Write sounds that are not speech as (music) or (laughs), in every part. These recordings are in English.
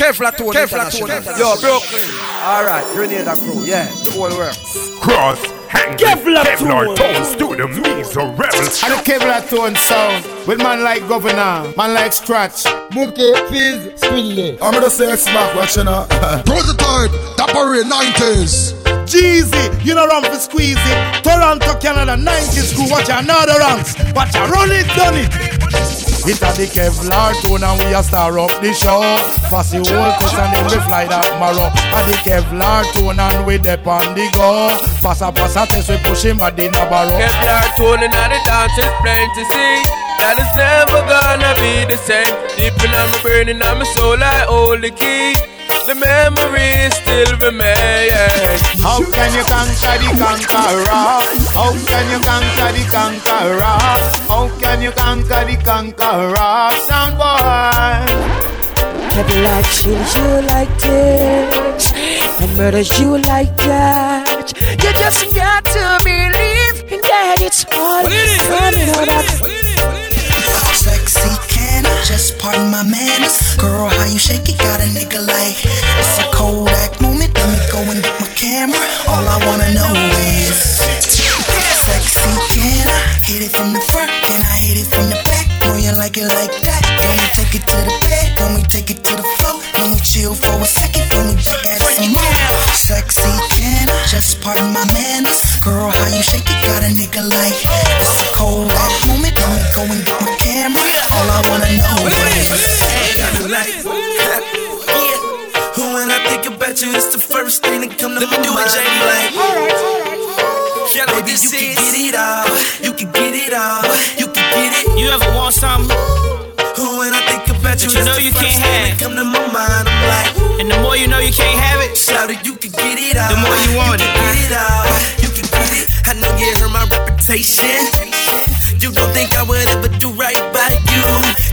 Kevlar Tone Kevlar Tone Yo, Brooklyn. Alright, Grenada crew, yeah, the whole world. Cross, hang Kevlar, Kevlar Tones to the Mizo Rebels. And the Kevlar Tone sound with man like Governor, man like Scratch. Mookie, Fizz, Squidly. I'm gonna say X Mark, watching out. Prototype, Dappery 90s. Jeezy, you know run for squeeze it. Toronto, Canada, 90s crew, watch another ranks. Watch a run it, done it. It a the Kevlar tone and we a star up the show. Pass the whole coast and then we fly that marrow. A the Kevlar tone and we dep on the go. Pass a pass a test we push him a din a. Kevlar tone and the dance is plain to see. That it's never gonna be the same. Deep in my brain and my soul I hold the key the memories still remain. How can you conquer the conqueror? How can you conquer the conqueror? How can you conquer the conqueror? Sound boy. Kevlar kills you like this and murders you like that. You just got to believe that it's all gonna Sexy can I just pardon my manners? Girl, how you shake it? Got a nigga like it's a Kodak moment. Let me go and get my camera. All I wanna know is sexy can I hit it from the front? Can I hit it from the back? Know you like it like that? Can we take it to the bed? Then we take it to the floor? Can we chill for a second? Then we add some more? Sexy can I just pardon my manners? Girl, how you shake it? Got a nigga like it's a Kodak moment. Let me go and get my camera. All I wanna know is you like yeah. When I think about you, it's the first thing that come to my mind. Like, yeah, baby, you can get it all. You can get it all. You can get it. You ever want something? When I think about you, you know you can't have. it Come to my mind, I'm like, and the more you know you can't have it, shout it, you can get it all. The more you want you it, can get it all. You can get it. I know you heard my reputation. You don't think I would ever do right by you.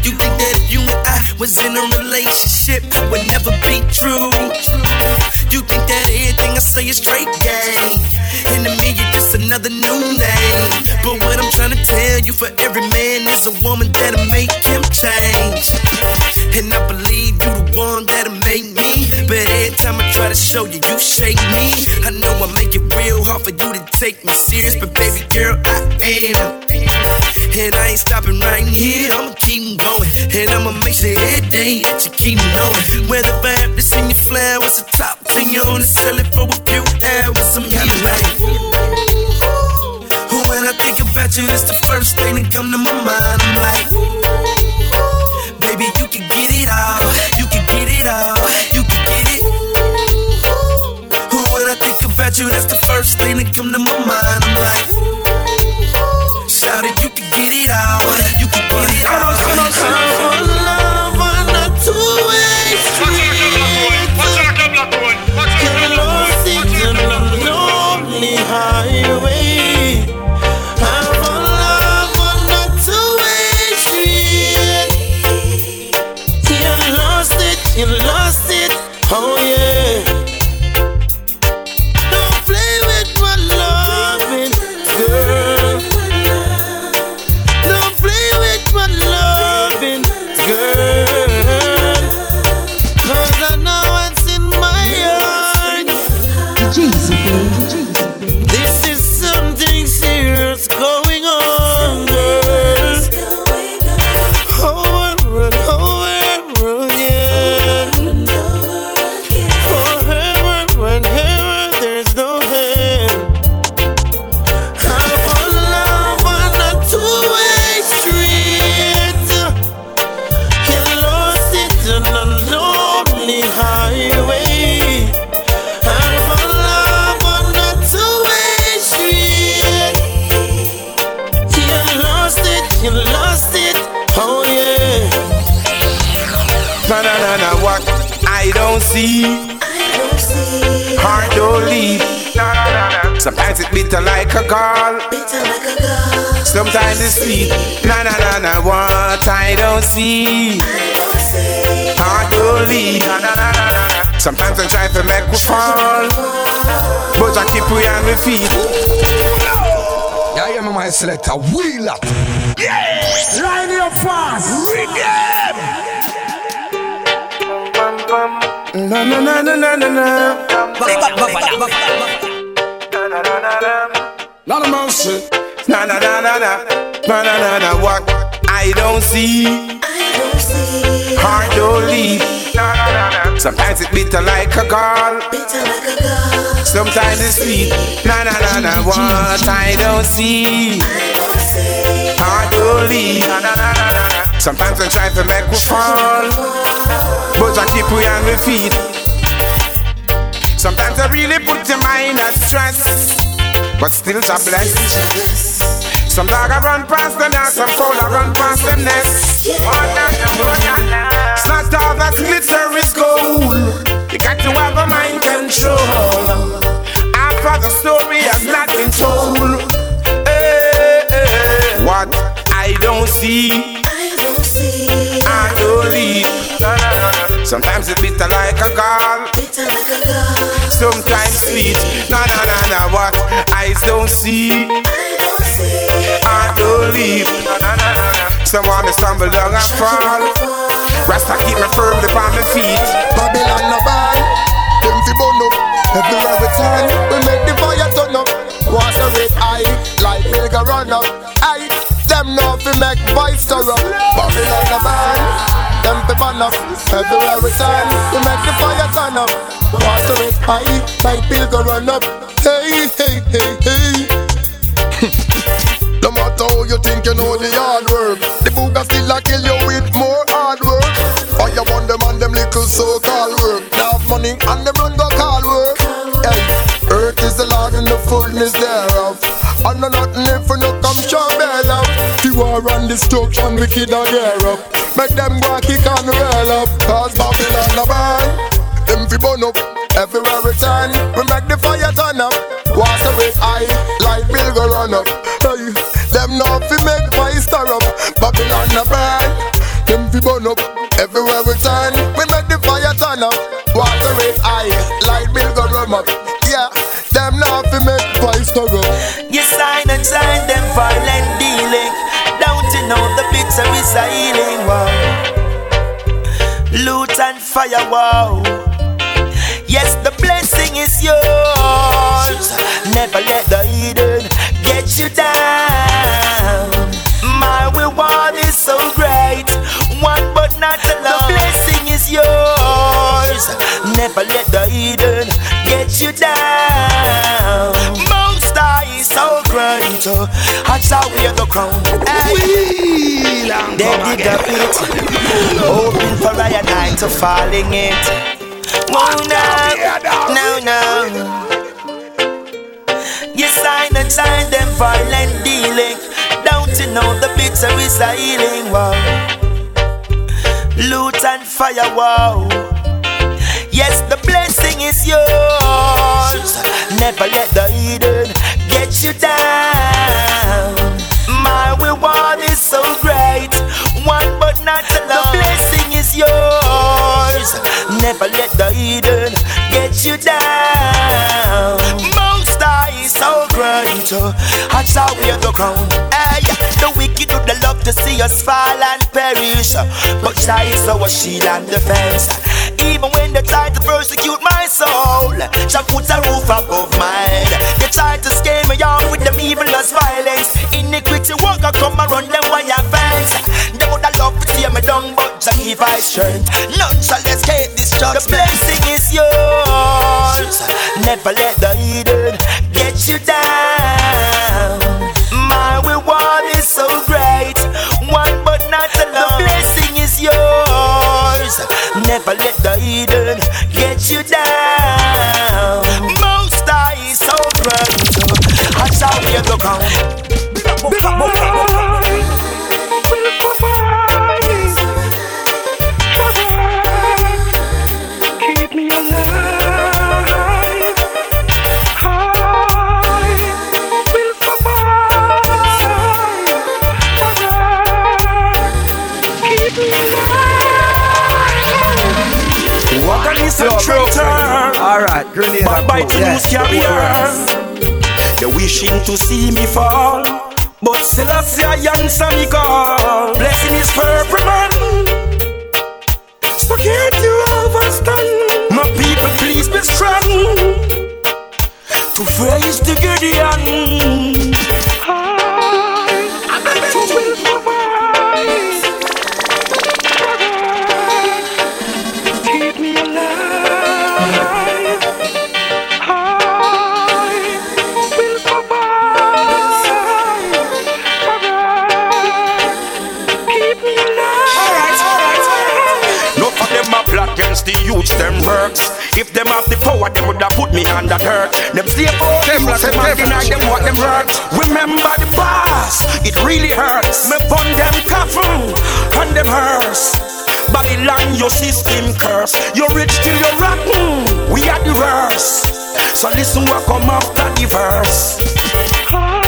You think that if you and I was in a relationship, I would never be true. You think that everything I say is straight game. And to me, you're just another new name. But what I'm trying to tell you, for every man, is a woman that'll make him change. And I believe you the one that'll make me. But every time I try to show you, you shake me. I know I make it real hard for you to take me serious, but baby girl, I am. And I ain't stopping right here, I'ma keep going. And I'ma make sure every day that you keep knowing. Whether I have to sing your flowers or talk to you the sell it for a few hours, here like. I think about you, it's the first thing that come to my mind. I'm like, ooh, baby, you can get it all. You can get it all. You can get it. When I think about you, that's the first thing that come to my mind. I'm like, shout it, you can get it all. You can get it all. love on a two-way street. Bitter like a gall. Sometimes it's sweet. Na na na na what I don't see. Heart don't leave. Na, na, na, na, na, na. Sometimes I try to make we fall, but I keep we on my feet. Yeah, yeah, my selector, wheel up. Yeah. Line your fast. Rhythm. Bum, bum. Na na na na na na na. Not a mercy. Na na na na na. Na na na na. What I don't see. Heart don't leave. Na na na na. Sometimes it bitter like a gall. Sometimes it's sweet. Na na na na. What I don't see. Heart don't leave. Sometimes I try to make we fall, but I keep we on the feet. Sometimes I really put your mind at stress, but still a bless. Some dog I run past the net, some fowl I run past the nest. It's not all that glitter is gold. You got to have a mind control. After the story has not been told. Hey, hey, hey. What I don't see, I don't leave. Sometimes it bitter like a gall. Sometimes sweet. Na na na na. What eyes don't see, I don't leave. Someone to stumble down and fall. Rasta keep me firmly on my feet. Babylon no bad, them fi burn up. Everywhere we turn, we make the fire turn up. Water red eye, like milk a run up. Them know fi make stir up. Babylon no bad, them fi burn up. Everywhere we turn, we make the fire turn up. Water red eye, like milk a run up. Hey, hey, hey, hey. (laughs) No matter how you think you know the hard work The booger still a kill you with more hard work Fire on them and them little so-called work Now have money and them run go call work hey. Earth is the Lord and the fullness thereof And no you no come show bail up The war and destruction wicked gear up. Make them go kick and rail up. Cause Babylon a burn Them fi burn up Everywhere we turn. We make the fire turn up. Water with eye Light bill go run up. Hey. Them now fi make fire stir up. Babylon a burn Them fi burn up Everywhere we turn. We make the fire turn up. Water with eye Light bill go run up. Yeah Them now fi make fire stir up. You sign bitter is a healing wow. Lutan Fyah wow. Yes, the blessing is yours. Never let the hidden get you down. My reward is so great. One but not alone. The blessing is yours. Never let the hidden get you down. Great. That's how we the crown. Hey. They dig a pit. Hoping for a night to falling it. Oh no, no, no. You sign and sign them violent dealing. Don't you know the bitter is a healing? Wow. Lutan Fyah, wow. Yes, the blessing is yours. Never let the hidden get you down. My reward is so great. One but not alone. The blessing is yours. Never let the hidden get you down. Great. That's how we the crown. Hey, the wicked do the love to see us fall and perish. But Jah is our shield and defense. Even when they try to persecute my soul, Jah put a roof above my head. They try to scare me out with them evilness, violence, iniquity. Walk I come and run them wire fence. They would have love to tear me down, but Jah give I strength. None shall escape this judgment. The blessing is yours. Never let the hidden get you down. My reward is so great. One but not alone. The blessing is yours. Never let the hidden get you down. Most High is so great. That's how we go by the yes, news carrier. You're wishing to see me fall, but Selassie answer me call. Blessing is for every man. So can't you overstand? My people, please be strong to face the Gideon. Youths them works. If them have the power, them would have put me under dirt. Them slave for youths, them man deny them what them hurt. Remember the past, it really hurts. Me bun them coffin and them hearse. Babylon, your system curse. You're rich till you're rotten. We are the worst. So listen what come after the verse.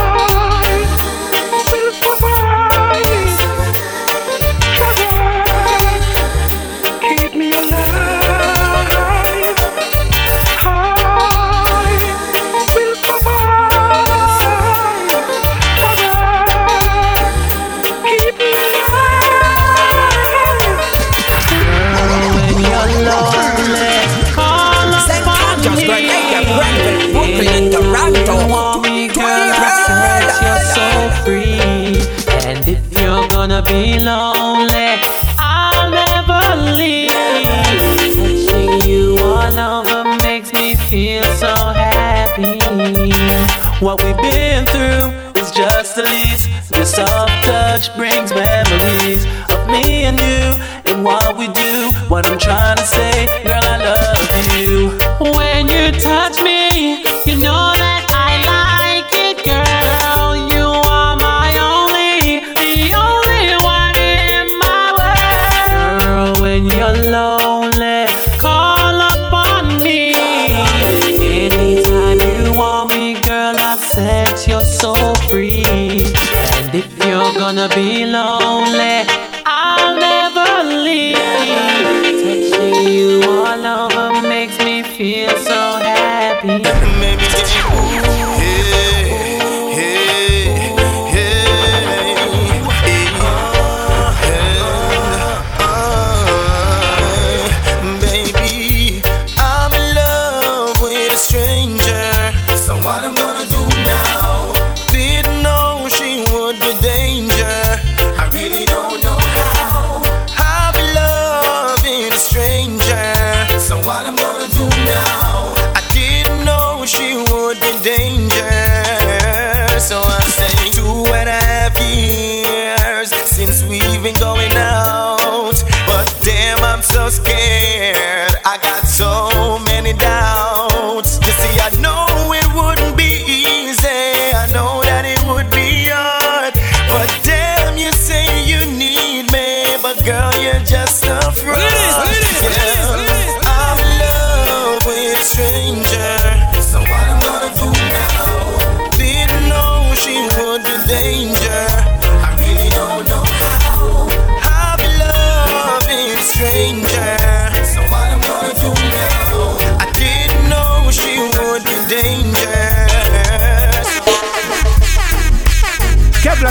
You're be lonely, I'll never leave. Touching you all over makes me feel so happy. What we've been through is just the least. Your soft touch brings memories of me and you and what we do. What I'm trying to say,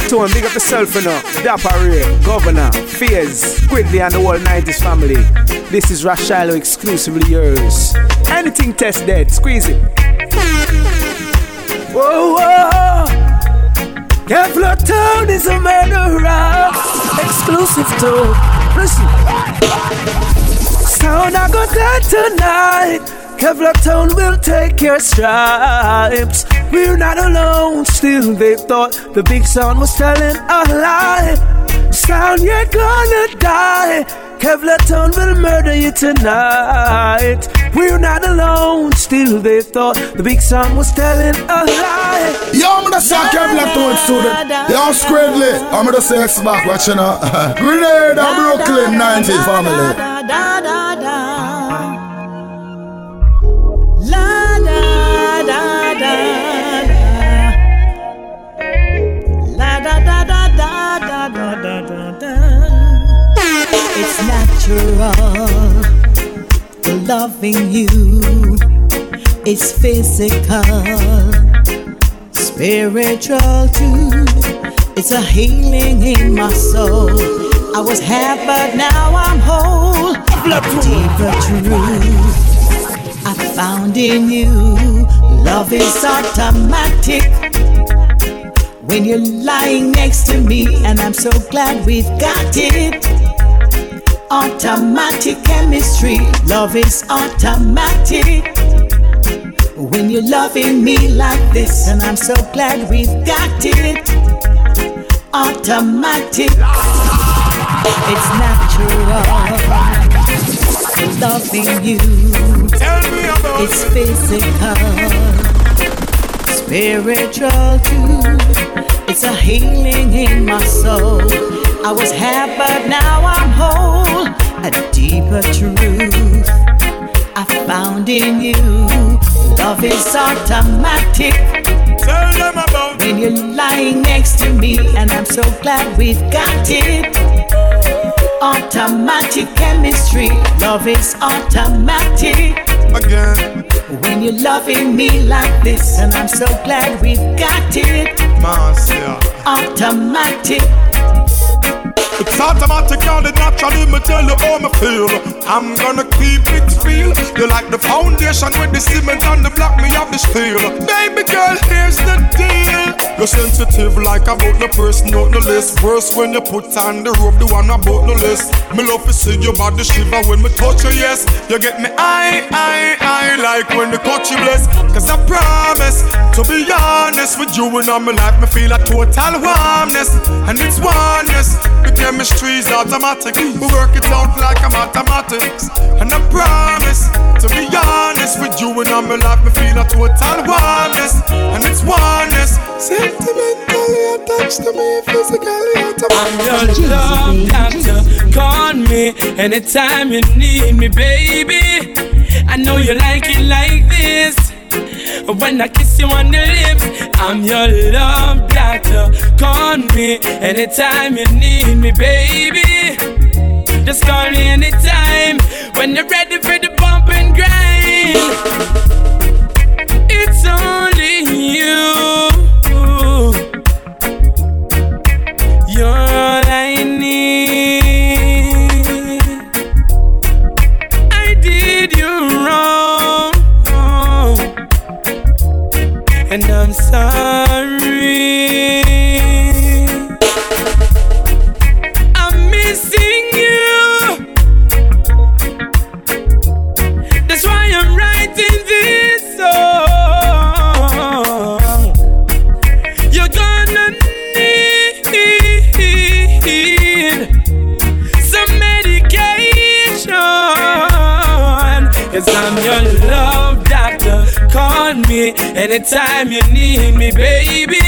Tone, big up yourself, you know. Dapper Ray, Governor, Fierce, Squidly, and the whole 90s family. This is Rashilo exclusively yours. Anything test dead, squeeze it. Whoa, whoa. Kevlar Tone is a murderer. Exclusive to. Listen. Sound I got that tonight. Kevlar Tone will take your stripes. We're not alone, still they thought the big sound was telling a lie. Sound, you're gonna die. Kevlar Tone will murder you tonight. We're not alone, still they thought the big sound was telling a lie. Yo, I'm gonna say Kevlar Tone student. Yo, Squidly. I'm gonna say X back, watching out. (laughs) Grenada, Brooklyn, 90 family. da da da Natural, the loving you. It's physical, spiritual too. It's a healing in my soul. I was half, but now I'm whole. Deeper truth I found in you. Love is automatic when you're lying next to me, and I'm so glad we've got it. Automatic chemistry, love is automatic. When you're loving me like this, and I'm so glad we've got it. Automatic, it's natural. loving you. Tell me about it's physical, spiritual too. It's a healing in my soul. I was half, but now I'm whole. A deeper truth I found in you. Love is automatic. Tell them about when you're lying next to me, and I'm so glad we've got it. Automatic chemistry, love is automatic. Again, when you're loving me like this, and I'm so glad we've got it. Marcia. Automatic. It's automatic now, the naturally me tell you how me feel. I'm gonna keep it real. You like the foundation with the cement and the block, me have the steel. Baby girl, here's the deal. You're sensitive like about the person on the list. Worse when you put on the rope, the one about the list. Me love to see your body shiver when me touch you, yes. You get me I, I, I like when the touch you bless. Cause I promise to be honest with you and all my life, me feel a total warmness. And it's oneness. The chemistry's automatic. We work it out like a mathematics. And I promise to be honest with you and my life, me feel a total oneness. And it's oneness. Sentimentally attached to me, physically I'm your love doctor. Call me anytime you need me, baby. I know you like it like this. When I kiss you on the lips, I'm your love doctor. Call me anytime you need me, baby. Just call me anytime when you're ready for the bump and grind. It's only you. And Call me anytime you need me, baby.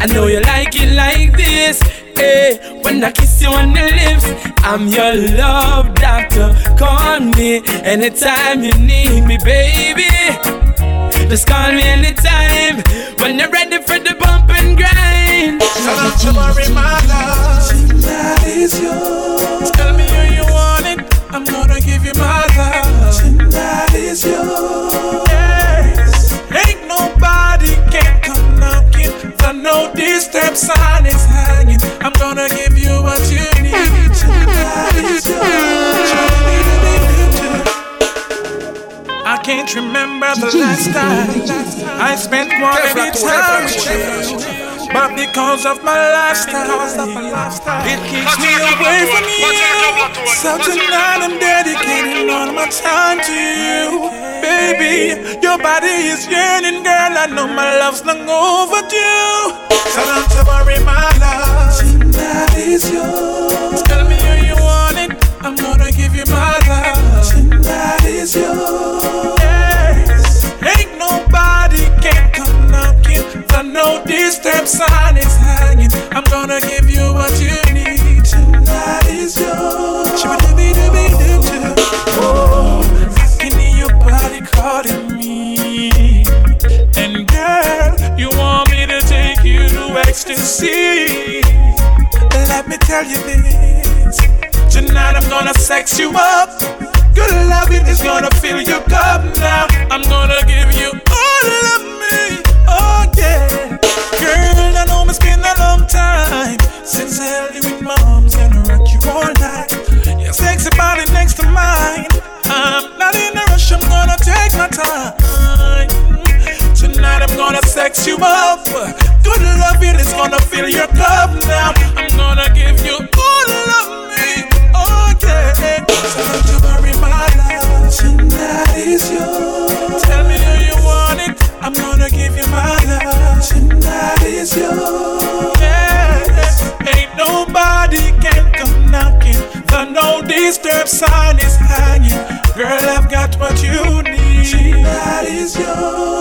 I know you like it like this. Hey, when I kiss you on the lips, I'm your love doctor. Call me anytime you need me, baby. Just call me anytime when you're ready for the bump and grind. Shout out to Mary, my love. Tonight is yours. Tell me who you want it. I'm gonna give you my love. Tonight is yours. Because of my lifestyle, it keeps me away from you. So tonight I'm dedicating all my time to you. Baby, your body is yearning, girl. I know my love's long overdue. So don't you worry, my love. Tonight is yours. Tell me who you want it. I'm gonna give you my love. Tonight is yours. No disturb sign is hanging. I'm gonna give you what you need. Tonight is yours. Oh, I can hear your body calling me. And girl, you want me to take you to ecstasy. Let me tell you this. Tonight I'm gonna sex you up. Good loving is gonna fill your cup now. I'm gonna give you all of gonna sex you up. Good loving is gonna fill your cup now. I'm gonna give you all of me. Oh, okay? So don't you worry, my love. Tonight is yours. Tell me do you want it? I'm gonna give you my love. Tonight is yours. Yeah. Ain't nobody can come knocking. The no disturb sign is hanging. Girl, I've got what you need. Tonight is yours.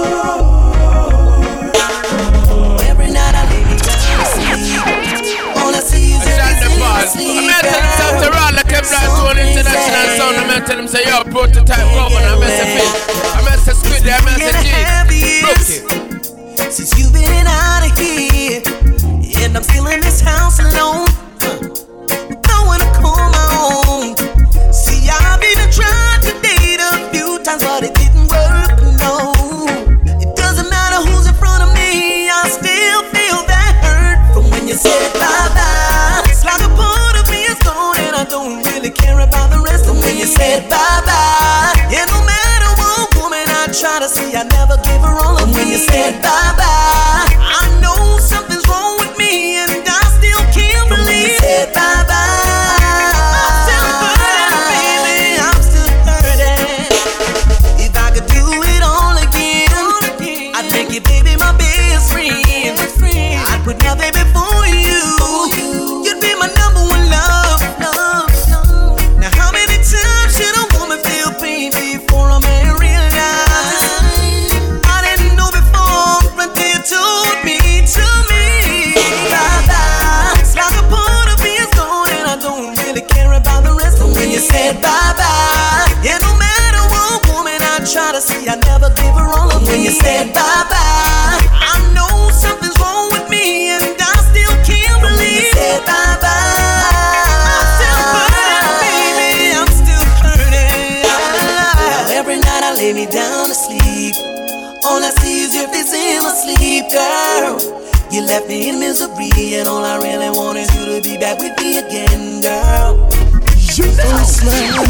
sleep. I'm gonna tell him to all, like I'm not doing international sound. I'm gonna tell him say, yo, prototype governor. I'm not saying, I'm not saying, spit there, I'm gonna broke it. Since you've been out of here, and I'm feeling this house alone. No one to call you said bye bye. And no matter what woman I try to see, I never give her all of when you said bye bye. Left me in misery, and all I really want is you to be back with me again, girl. You know, smile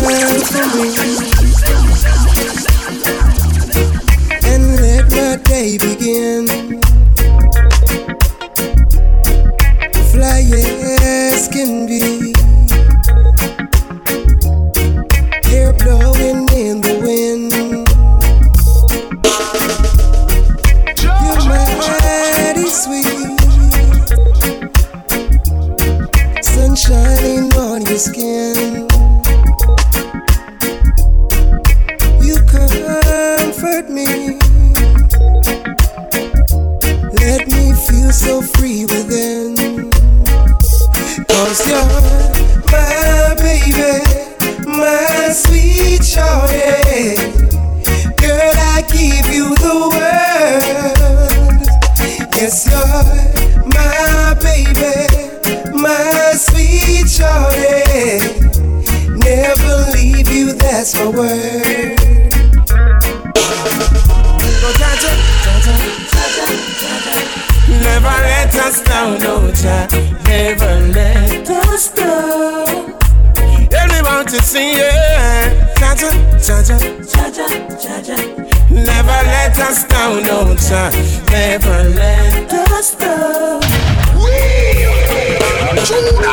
Power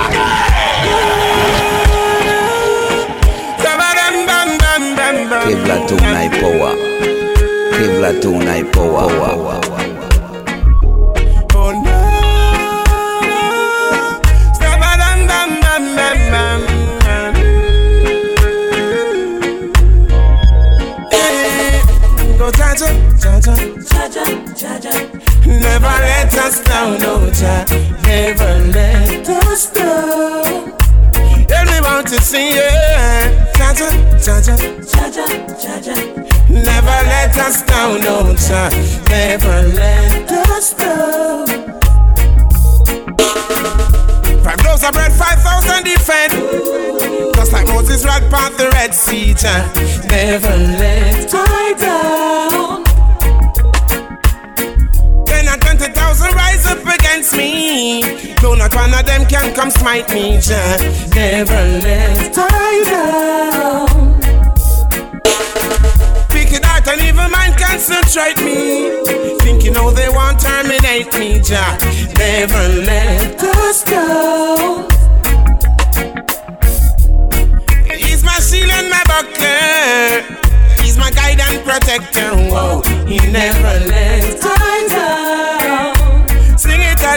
power. Never let us down, no, Never let us to see you, Jaja, Jaja, Jaja, Jaja. Never let us down, no Jah. Never let us down. Five loaves of bread, five thousand defend. Just like Moses right past the Red Sea. Never let I down. Against me. No, not one of them can come smite me, Jah. Never let I down. Wicked heart and evil mind concentrate me. Thinking how they want terminate me, Jah. Never let us down. He's my shield and my buckler. He's my guide and protector. Whoa, he never let I down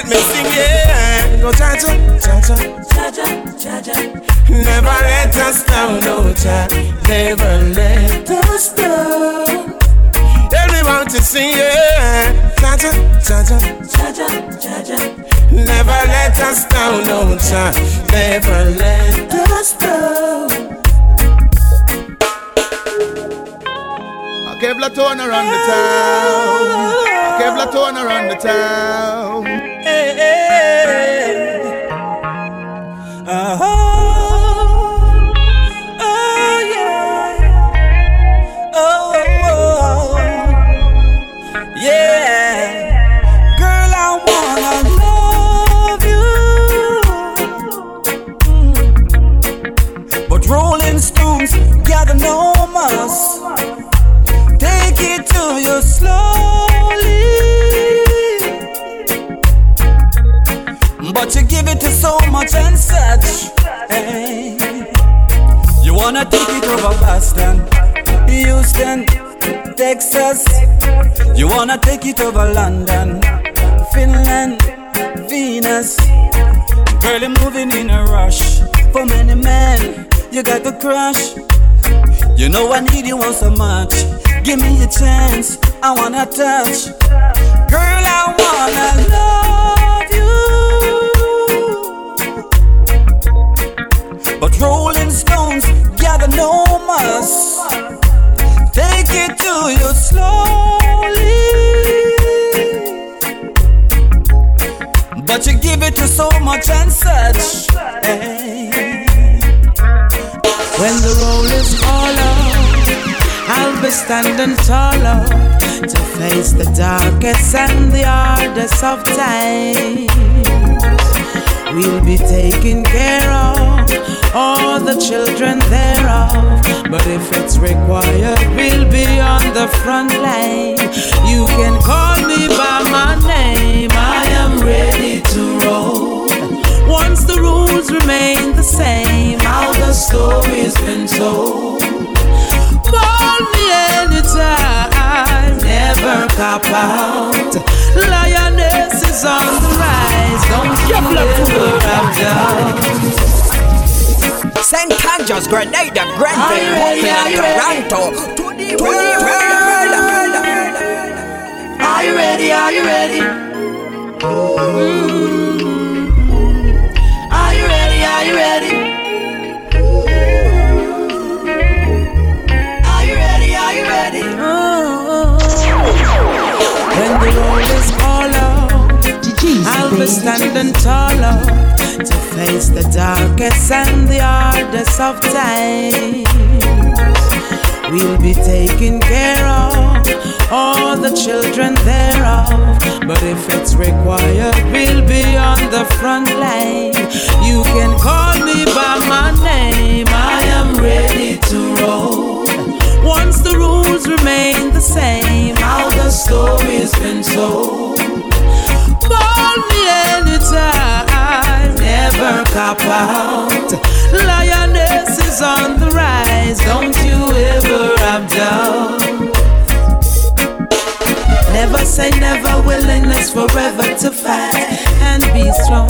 let me sing it. Go cha cha cha cha cha cha cha. Never let us down, no cha. Never let us down. Everyone to sing it. Cha cha cha cha cha cha cha. cha. Never let us down, no cha. Never let us down. I gave Latona around the town. Kevlar turn around the town. Take it to you slowly. But you give it to so much and such. Hey. You wanna take it over Boston, Houston, Texas. You wanna take it over London, Finland, Venus. Girl, you're moving in a rush. For many men, you got the crush. You know I need you once so much. Give me a chance, I wanna touch. Girl, I wanna love But Rolling Stones gather no muss. Take it to you slowly. But you give it to so much and such. Hey. When the roll is all up, I'll be standing taller to face the darkest and the hardest of times. We'll be taking care of all the children thereof. But if it's required, we'll be on the front line. You can call me by my name, I am ready to roll. Once the rules remain the same, how the story's been told. Call me anytime, never cop out. Lioness is on the rise, don't you ever have doubt. St. Andrews, Grenada, Are you Grenville, ready? Brooklyn. Toronto. To the world. Are you ready? Are you ready? Mm. Are you ready? Are you ready? The road is I'll be standing taller to face the darkest and the hardest of times. We'll be taking care of all the children thereof. But if it's required, we'll be on the front line. You can call me by my name, I am ready to roll. Once the rules remain the same, how the story's been told. Call me anytime, never cop out. Lioness is on the rise, don't you ever have doubt. Never say never, willingness forever to fight and be strong.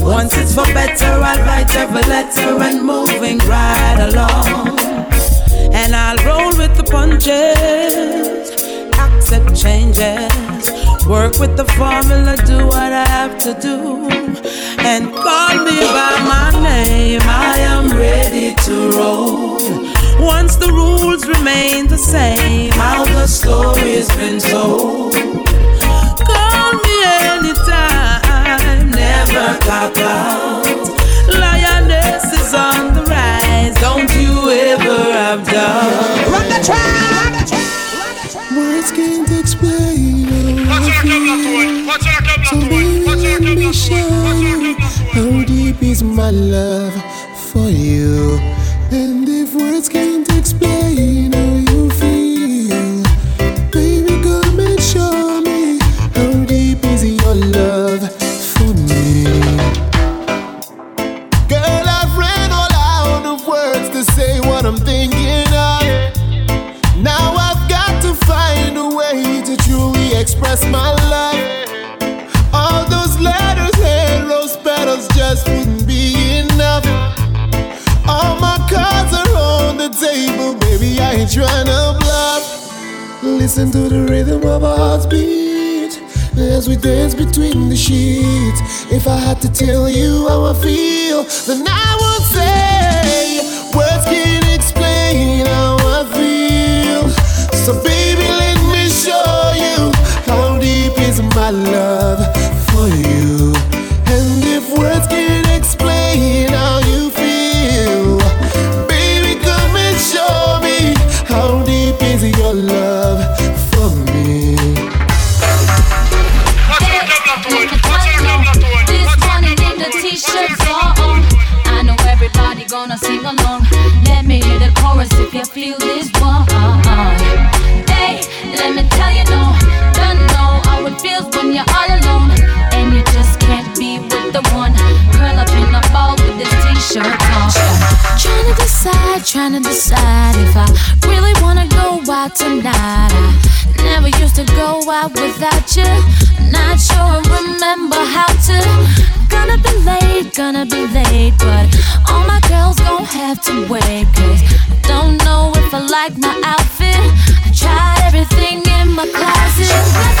Once it's for better, I'll write every letter and moving right along. I'll roll with the punches, accept changes, work with the formula, do what I have to do. And call me by my name, I am ready to roll. Once the rules remain the same, how the story's been told. Call me anytime, never cop out. Lioness is on the rise, don't you ever have doubt. Run the track! Words can't explain how I feel. So baby, let me show you how deep is my love for you. And if words can't explain trying to. Listen to the rhythm of our hearts beat as we dance between the sheets. If I had to tell you how I feel, then I would say words can't explain how I feel. So baby, let me show you how deep is my love. feel this one. Hey, let me tell you, no, don't know how it feels when you're all alone and you just can't be with the one. Curl up in a ball with this t-shirt on. Trying to decide, trying to decide if I really wanna go out tonight. I never used to go out without you. Not sure I remember how to. Gonna be late, gonna be late, but all my girls gon' have to wait. Cause I don't know if I like my outfit. I tried everything in my closet.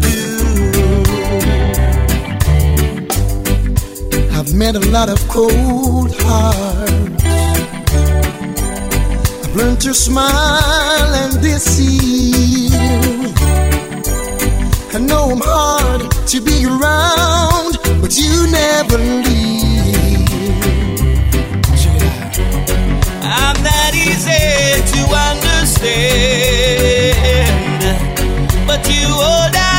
Do. I've met a lot of cold hearts. I've learned to smile and deceive. I know I'm hard to be around, but you never leave. I'm not easy to understand, but you hold out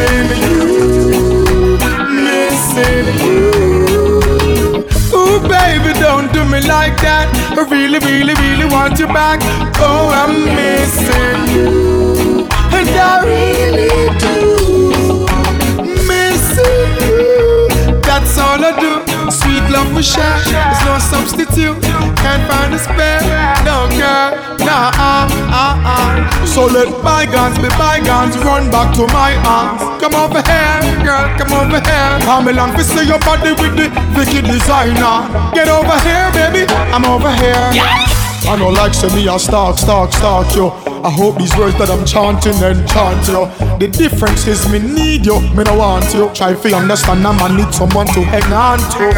missing you. Missing you. Ooh, baby, don't do me like that. I really, really, really want you back. Oh, I'm missing you. And I really do. Missing you. That's all I do. Sweet love we share. There's no substitute. Can't find a spare. No girl. Nah, uh, uh, uh. So let bygones be bygones. Run back to my arms. Come over here, girl. Come over here. Come along to see your body with the Vicky designer. Get over here, baby. I'm over here. I know like say me a stalk, stalk, stalk you. I hope these words that I'm chanting enchant you. The difference is me need you, me no want you. Try to understand I'm need someone to hang on to.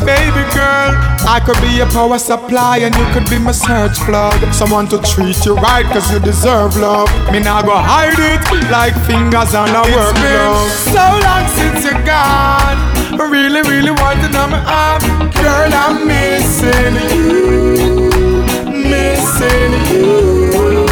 Baby girl, I could be your power supply and you could be my search plug. Someone to treat you right cause you deserve love. Me now go hide it like fingers on a work glove. So long since you're gone. I really, really want to know my arm. Girl, I'm missing you. Missing you.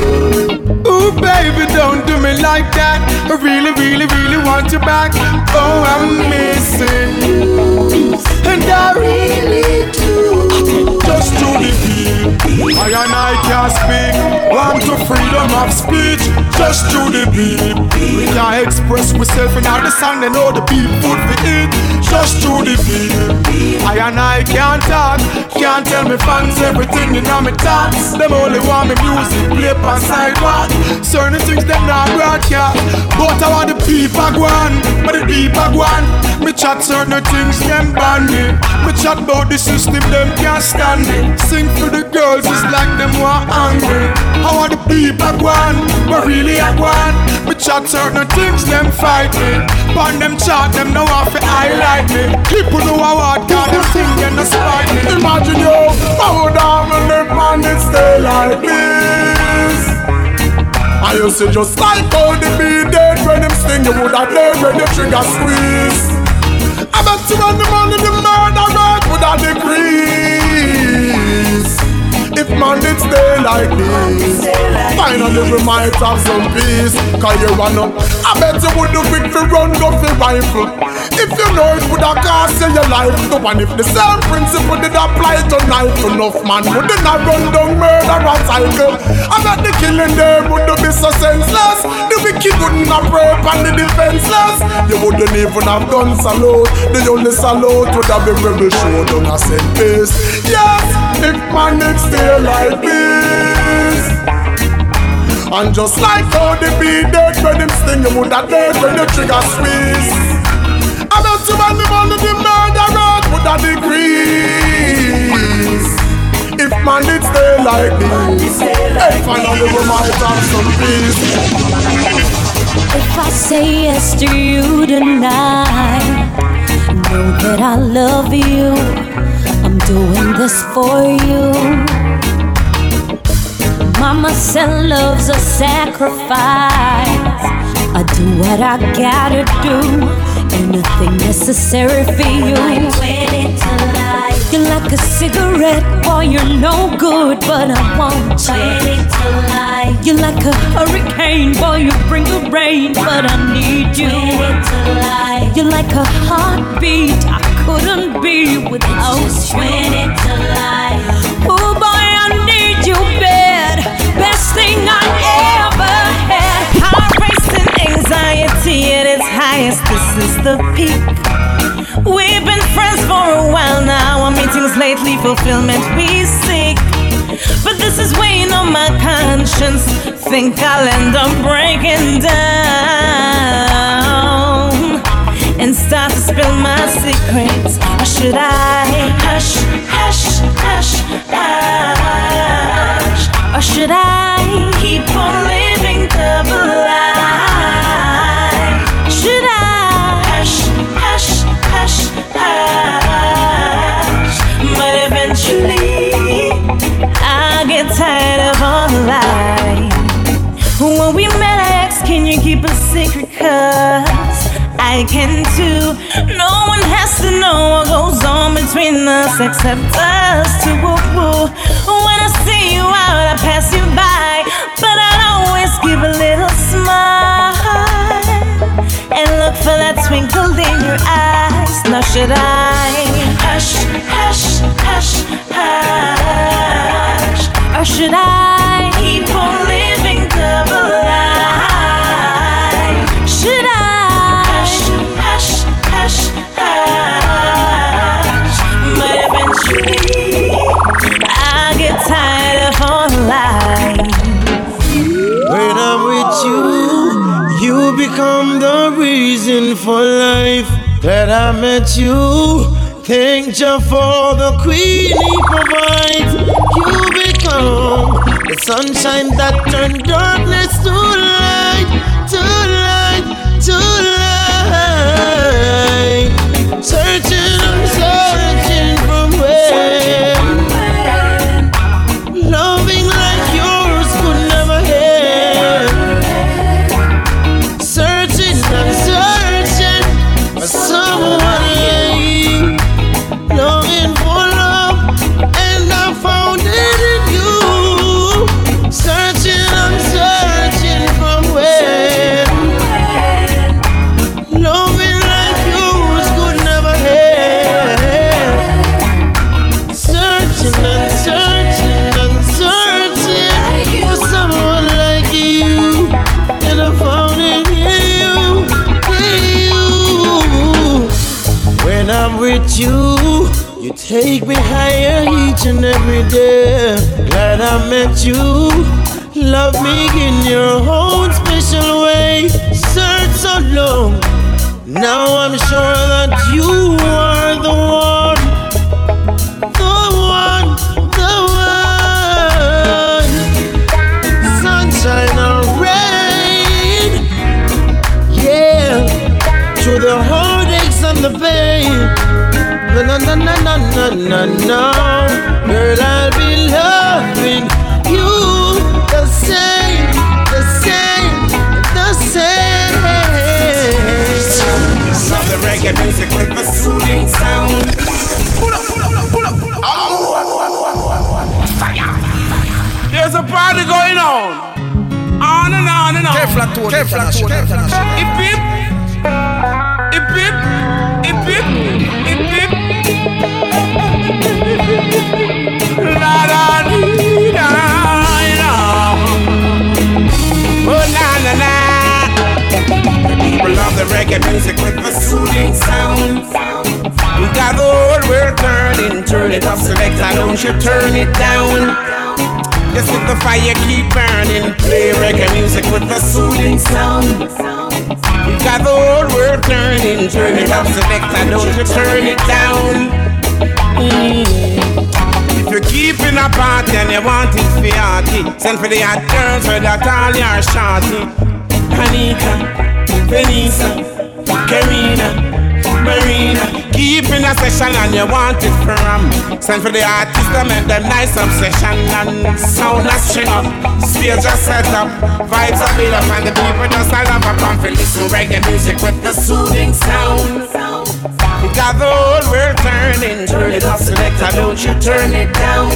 Baby, don't do me like that. I really, really, really want you back. Oh, I'm missing you. And I really do. Just to the beat. I and I can't speak. Want to freedom of speech. Just to the beat. We can express myself in all the song. They know the beat food we eat. Just to the. I and I can't talk. Can't tell me fans everything in my thoughts. Them only want me music play on sidewalk. Certain things them not broadcast. But I want the people go on. But the people on. Me chat certain things them ban me. Me chat about the system them can't stand it. Sing for the girls it's like them want angry. I want the people go on. But really I on. Me chat certain things them fight me. Pan them chat them no want to highlight me. People know I want God them thing them no spite me. Imagine you, I would a live man it stay like this. I used to just like how the be dead when them sting you would have dead when the trigger squeeze. I bet you when the money the murder rate would have decrease. If man did stay like this, finally we might have some peace. Cause you up, I bet you would do quick for run go for rifle. If you know it would have cost you your life. The one if the same principle did apply to knife enough man would not run down murder and cycle. I bet the killing them would be so senseless. The wicked wouldn't have rape and the defenseless. You wouldn't even have done salute. The only salute would have been rebel show down a peace. Yes, if man did stay like this. And just like how they be dead when them sting you would have dead when the trigger squeeze. I bet you when the money the murder rate would have decrease. If man did stay like this, hey, finally we might have some peace. If I say yes to you tonight, know that I love you. I'm doing this for you. Mama said love's a sacrifice. I do what I gotta do, anything necessary for you. You're like a cigarette, boy, you're no good, but I want you. You're like a hurricane, boy, you bring the rain, but I need you. You're like a heartbeat, I couldn't be without you. Oh thing I ever had. Heart racing, anxiety at its highest. This is the peak. We've been friends for a while now. Our meetings lately, fulfillment we seek. But this is weighing on my conscience. Think I'll end up breaking down and start to spill my secrets. Or should I hush, I can too. No one has to know what goes on between us except us two. When I see you out, I pass you by. But I'll always give a little smile and look for that twinkle in your eyes. Now, should I hush, hush, hush, hush? Or should I keep on living reason for life. That I met you, thank you for the queen he provides. You became come. The sunshine that turned darkness to light, to light, to light. Searching and searching from where I met you. Love me in your own special way. Search so long. Now I'm sure that you are the one. The one, the one. Sunshine or rain. Yeah. Through the heartaches and the pain. No, no, no, no, no, no, no. Girl, I'll be loving the sound. Pull up, pull up, pull up, pull up. Fire. There's a party going on. On and on and on. Kevlar Tone International. Hip hip. Hip hip. Hip hip. Hip hip. La da dee da da. Oh na na na. The people love the reggae music with the soothing sound. We got the whole world turning, turn it up, select, don't you turn it down. Just let the fire keep burning, play reggae music with the soothing sound. We got the whole world turning, turn it up, select, don't you turn it down. Mm. If you're keeping a party and you want it for yachty, send for the hot girls with that all your shorty. Anita, Venisa, Karina, Marina. Keeping a session and you want it from. Send for the artist to make them nice obsession And sound a string up, stage a set up. Vibes a build up and the people just a love up And feel listen reggae music with the soothing sound. Got the whole world turning. Turn it up selector, don't you turn it down.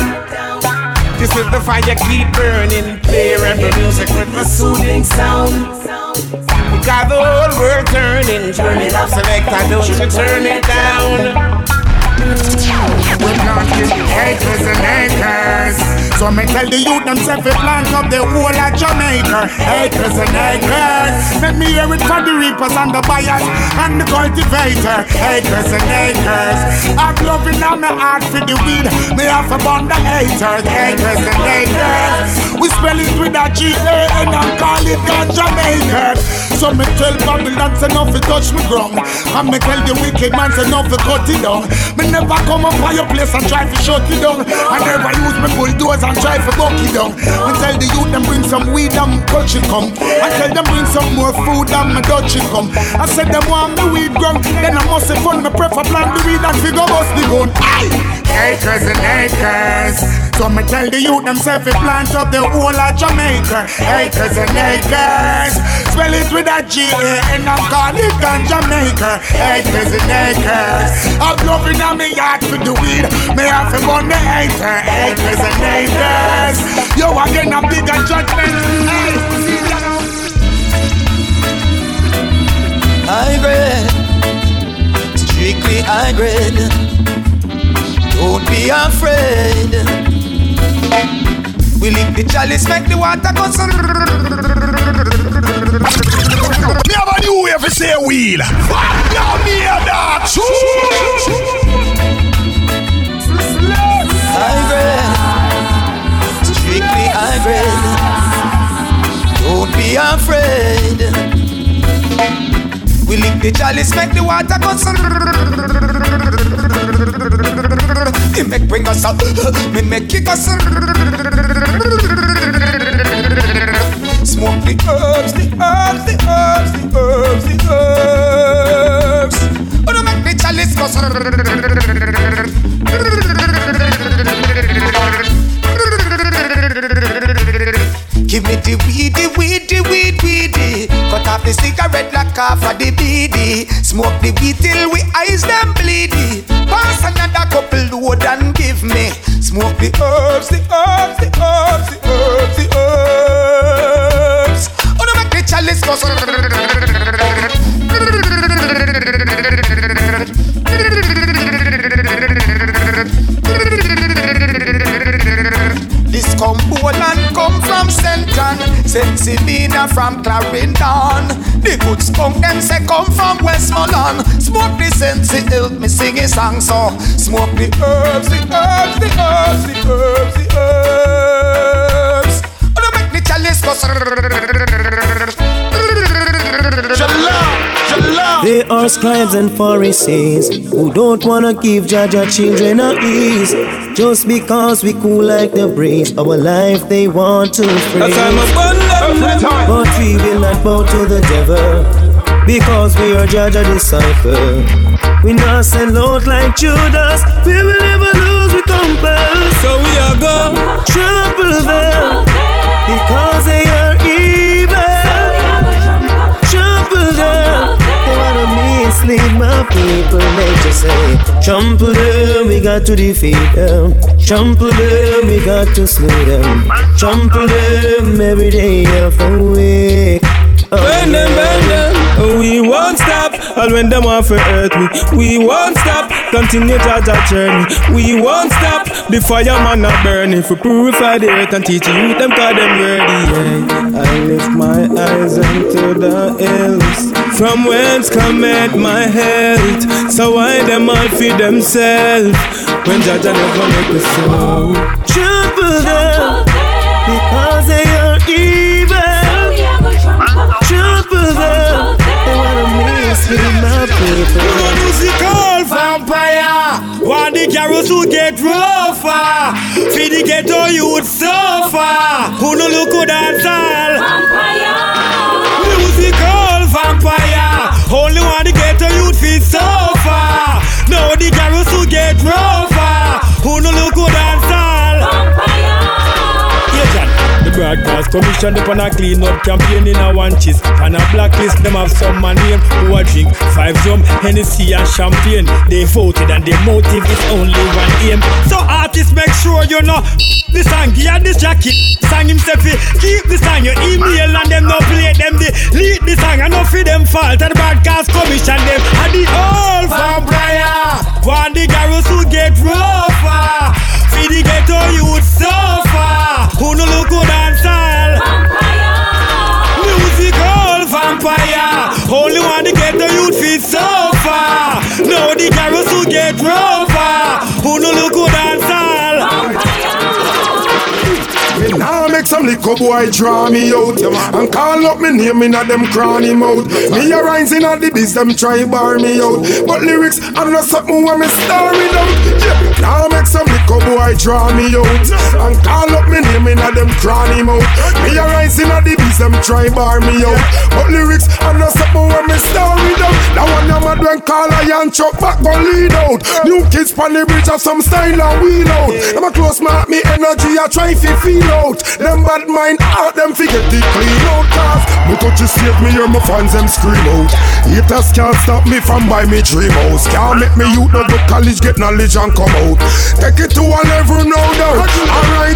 This is the fire keep burning. Play rebel music with the soothing sound got the whole world turning, turn it up, selector, don't you turn it down. We planted acres and acres. So me tell the youth themself we plant up the whole of Jamaica. Acres and acres. Let me hear it for the reapers and the buyers and the cultivator. Acres and acres. I'm loving on my heart for the weed. Me have a bond the haters. Acres and acres. We spell it with a G-A and I call it ganja maker. So me tell Babylon say no fi touch me ground. And me tell the wicked man say no fi cut it down. Me never come up on your place and try to shut you down. I never use me bulldozer and try to buck you down. Me tell the youth them bring some weed and touch it come. I tell them bring some more food and me touch it come. I said them want me weed ground, then I must have fun. Me prefer plant the weed and figure bust the gun. Aye. Acres and acres. So me tell the youth themself to plant up the whole of Jamaica. Acres and acres. Spell it with a G A and I'm calling it ganja maker. Acres and acres. I'm loving on me yard for the weed. Me have to burn the hater. Acres and acres. Yo again a bigger judgment. High grade, strictly high grade. Don't be afraid. We lick the chalice, make the water go. Me have a new way for say wheel. Fuck you, me that. High grade, strictly high grade. Don't be afraid. We lick the chalice, make the water go. Me make bring us up, me make kick us up. Smoke the herbs, the herbs, the herbs, the herbs, the herbs. Oh, no, make the chalice go. Give me the weedy, weedy, weed, weedy. Cut off the cigarette like half of the beady. Smoke the weed till we eyes them bleedy. Pass another couple load and give me. Smoke the herbs, the herbs, the herbs, the herbs, the herbs. Oh, no, make the chalice go. This come Poland, from Central, Sensibina from Clarendon. The good skunk them say come from Westmoreland. Smoke the sense, it help me sing a song so. Smoke the herbs, the herbs, the herbs, the herbs, the herbs. Oh, no, make the chalice go. There are scribes and Pharisees who don't wanna give Jah Jah children a ease. Just because we cool like the breeze, our life they want to freeze. But we will not bow to the devil because we are Jah Jah disciple. We not sell out like Judas, we will never lose, we compel. So we are go trample them because they are evil. Trample them. They wanna mislead my people. They just say, trample them, we got to defeat them. Trample them, we got to slay them. Trample them every day of the week. Oh, burn them, burn them. Oh, we won't stop. And when them want to hurt me, we won't stop. Continue Jah Jah journey. We won't stop. The fireman not burning for purify the earth and teach you them cause them ready. Yeah. I lift my eyes unto the hills. From whence cometh my health? So why them all feed themselves? When Jah Jah never make the soul. Trample them because they are evil. Trample them. They wanna mislead my people. musical vampire. Want the carols who get rougher. Feed the ghetto youth suffer. Who no look who dance all. Musical Only want the ghetto youth feel suffer. The broadcast commission upon a clean up campaign in a one cheese. On a blacklist, them have some man name who a drink five rum, Hennessy and champagne. They voted and their motive is only one aim. So artists make sure you know the song, yeah, this jacket. Song himself, keep the song, your email and them no play them. They lead the song and no for them fault. And the broadcast commission them and the old vampire. Want the girls who get rougher. Feed the ghetto youth suffer. Who no look good and style. Vampire! Musical vampire. Only want to get the youth fit suffer. Now the girls who get rougher. Who no look good and some little boy draw me out. And call up me name in a them cranny mouth. Me a rising at the biz, them try bar me out. But lyrics, I'm not something where me story down. Yeah. Now make some little boy draw me out. And call up me name in a them cranny mouth. Me a rising at the biz, them try bar me out. But lyrics, I'm not something where me story down. Now one of mad when call a yan chop back go lead out. New kids pan the bridge have some style and wheel out. I'm a close mark, me energy I try fi feel out. Them bad mind out, them forget the clean out Cause me touch the state, me hear my fans them scream out. Haters can't stop me from buy me dream house. Can't make me youth no go college, get knowledge and come out. Take it to a level, no doubt Alright, now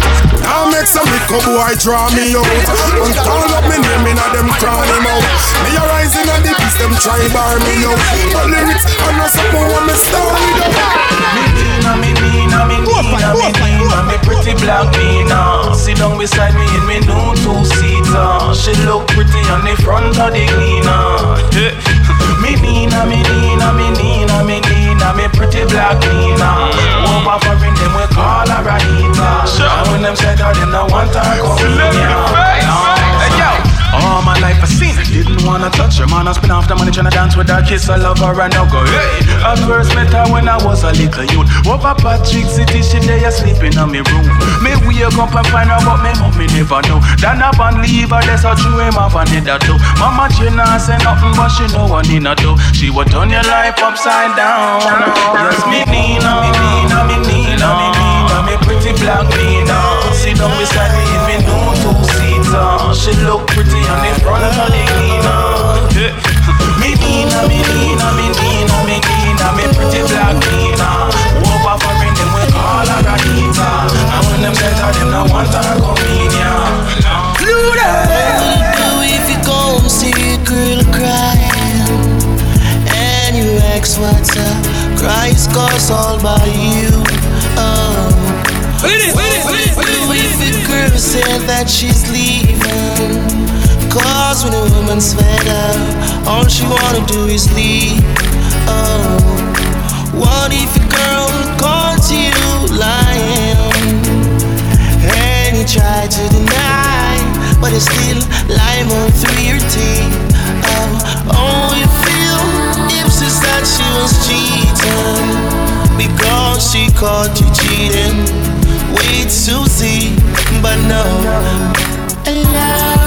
make boy draw me out And call up me name in a them cranny mouth Me a rising on the beast, them try bar me out But lyrics, I'm not something what me story down Nina, me Nina, me Nina, me Nina, me pretty black Nina. Sit down beside me in me new two-seater. She look pretty on the front of the Nina. me Nina, me Nina, me Nina, me Nina, me pretty black Nina. Over foreign them we call her Anita. And when them said her, them no want her I her, didn't wanna touch her Man, I spin off the money tryna dance with that kiss a lover and I go, hey. At first met her when I was a little youth. Over Patrick City, she there sleeping in my room. Me wake up and find out but me mommy never know. Dan up and leave her, that's how true him have another too. Mama Jenna say nothing but she know what Nina do. She would turn your life upside down. Yes, me Nina, me Nina, me Nina, me Nina, me pretty black Nina. Sit down beside me in me new two-seater. She look pretty on the front of the Nina. Me Nina, me Nina, me Nina, me Nina, me pretty black Nina. Over for them we call her Anita. And when them better, them no want her comedian. If you go see a girl crying And you ask what's up Cries cause all by you Oh If a girl said that she's leaving Cause when a woman's fed up All she wanna do is leave Oh What if a girl caught you lying And you try to deny but it's still lying through your teeth. Oh, oh, you feel she said she was cheating because she caught you cheating. Wait to see, but no. Love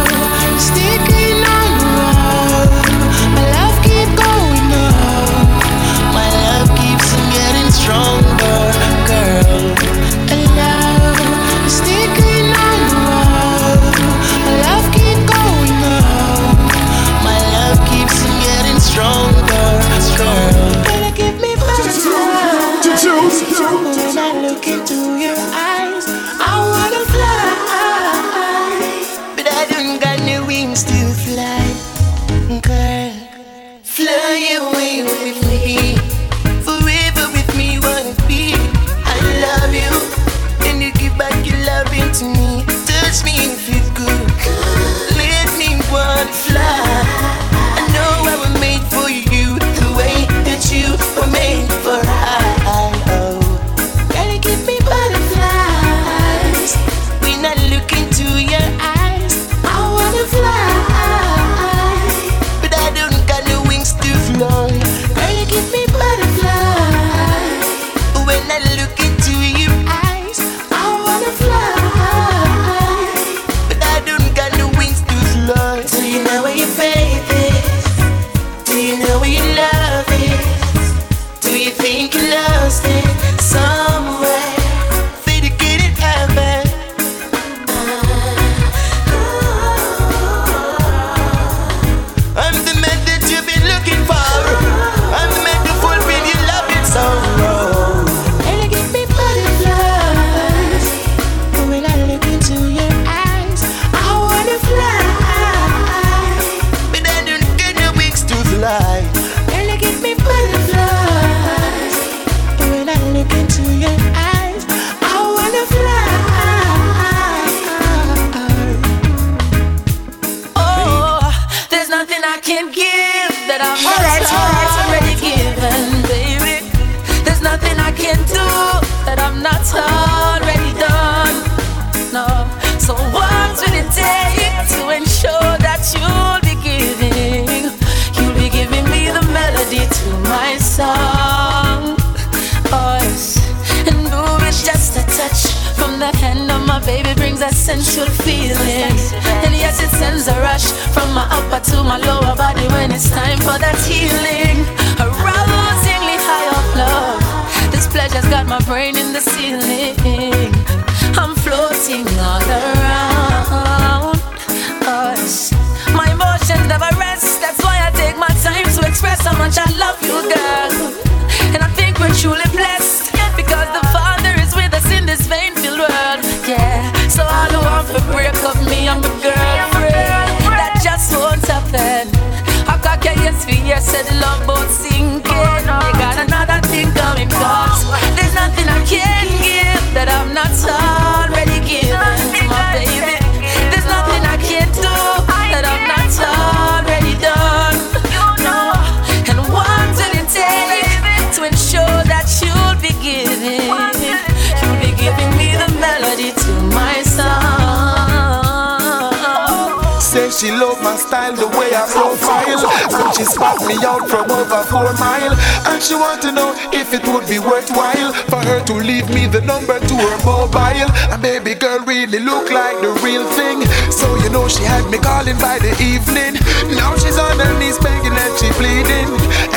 style, the way I profile. And she spot me out from over four mile. And she want to know if it would be worthwhile for her to leave me the number to her mobile. And baby girl really look like the real thing. So you know she had me calling by the evening. Now she's on her knees begging and she pleading.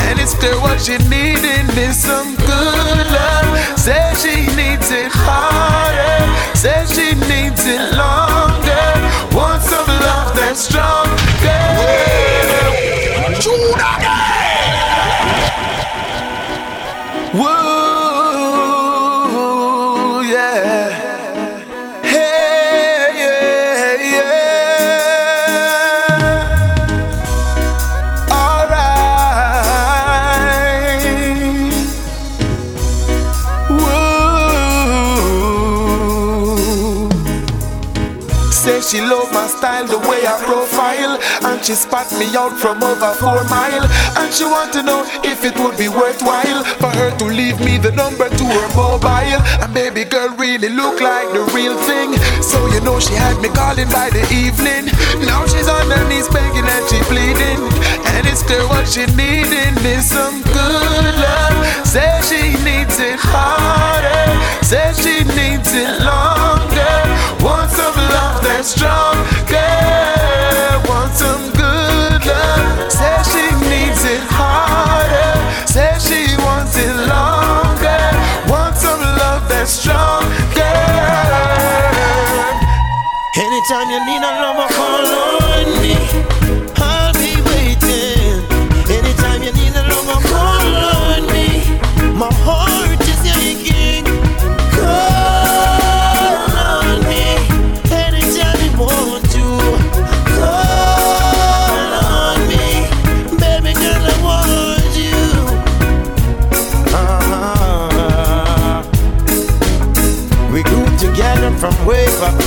And it's clear what she needing is some good love. Say she needs it harder. Say she needs it longer. Want some love that's stronger. Whoa, style, the way I profile, and she spot me out from over four mile, and she want to know if it would be worthwhile for her to leave me the number to her mobile. And baby girl really look like the real thing, so you know she had me calling by the evening. Now she's on her knees begging and she pleading, and it's clear what she needing is some good love. Says she needs it harder, Says she needs it longer. Want some love that's stronger, want some good love. Say she needs it harder, say she wants it longer. Want some love that's stronger. Anytime you need a lover, call on from way back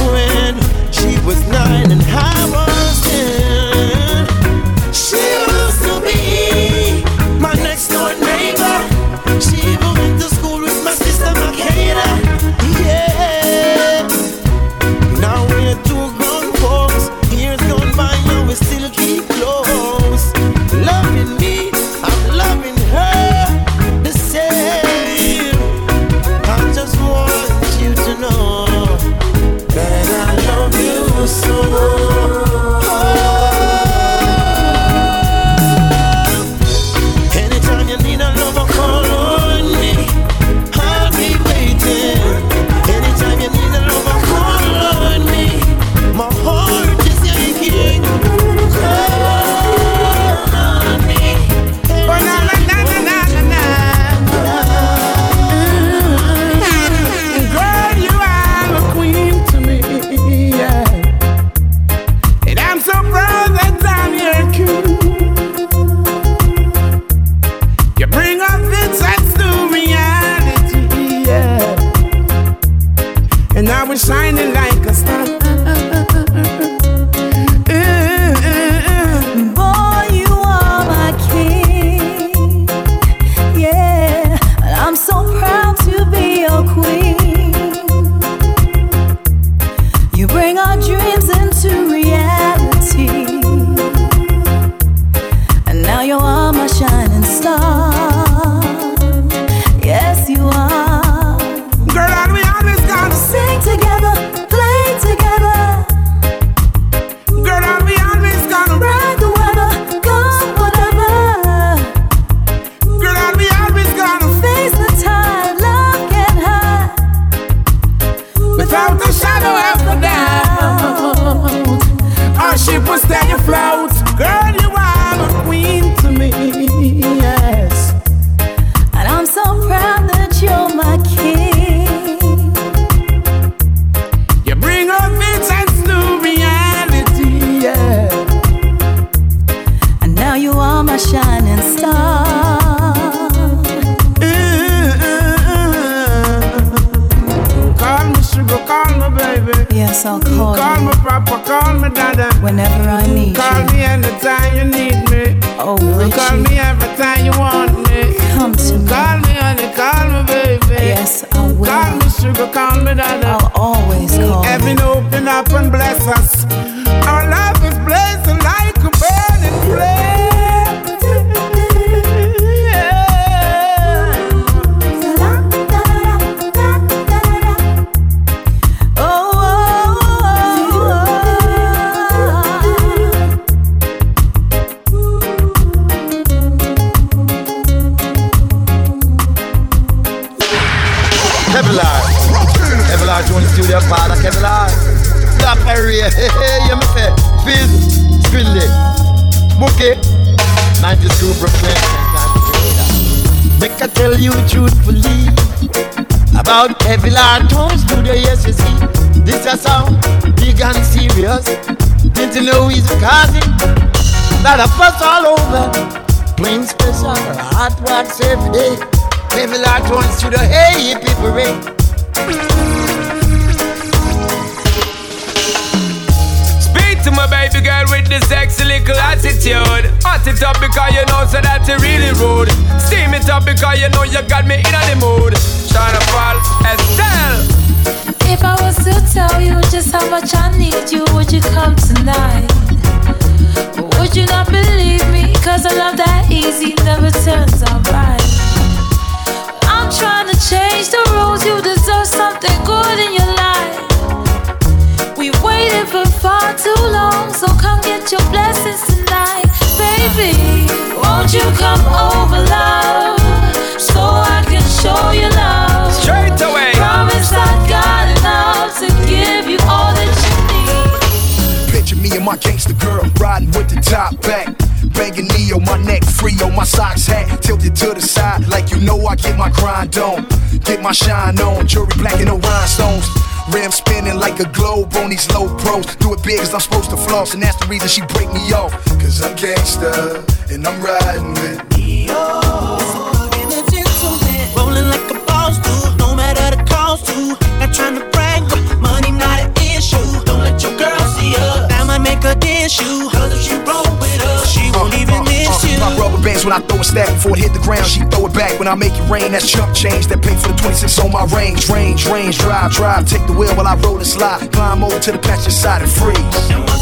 you got me I get my grind on, get my shine on. Jewelry black and no rhinestones. Rim spinning like a globe on these low pros. Do it big cause I'm supposed to floss, and that's the reason she break me off. Cause I'm gangsta, and I'm riding with me. Rolling like a boss dude. no matter the cost to. Not trying to brag, but money not an issue. Don't let your girl see us. That might make a diss you. Cause if she broke my rubber bands when I throw a stack before it hit the ground. She throw it back when I make it rain. That's chump change that paid for the 26 on my range. Range, range, drive, drive. Take the wheel while I roll and slide. Climb over to the passenger side and freeze.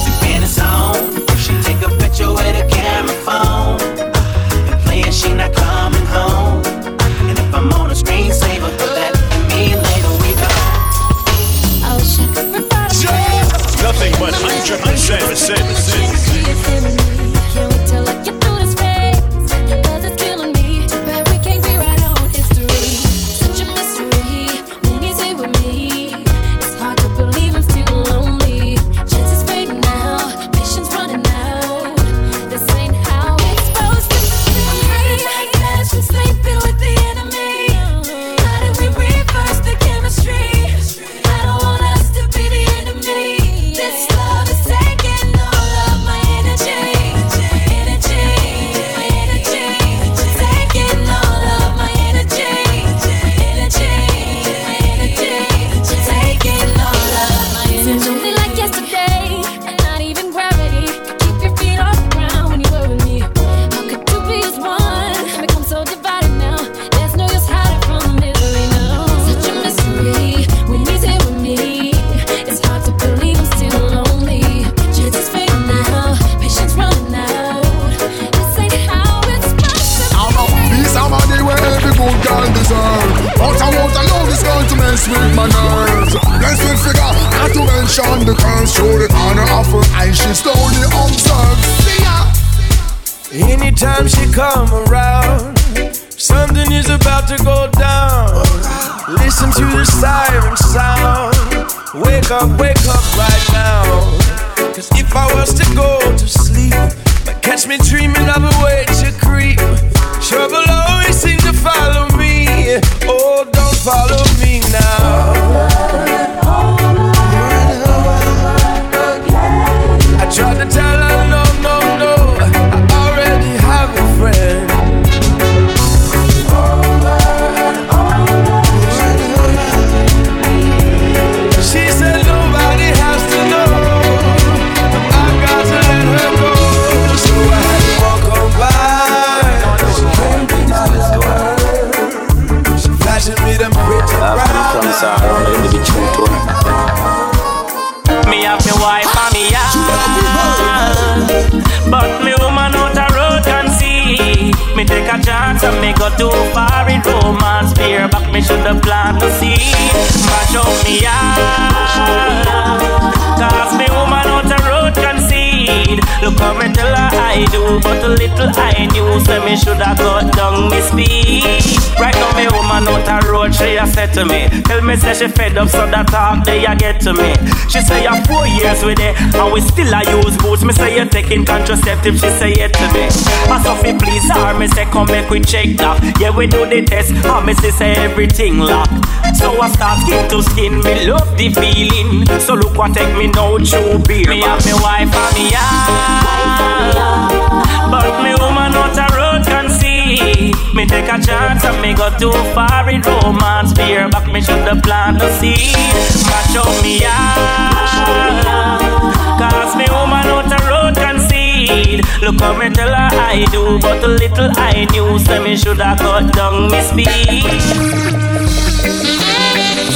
Said to me. Tell me say she fed up so that talk they a get to me. She say you're four years with it and we still a use boots. Me say you're taking contraceptive. She say it to me. I Sophie please her. Me say come make we check that. Yeah we do the test. And me say everything lock. So I start skin to skin. Me love the feeling. So look what take me now true beer. Me have me wife and me yard. But me woman Me take a chance and me go too far in romance. Fear back me should have planted the seed. Match up me yard. Cause me woman out a road can. Look how me tell her I do, but a little I knew, so me should have cut down me speed.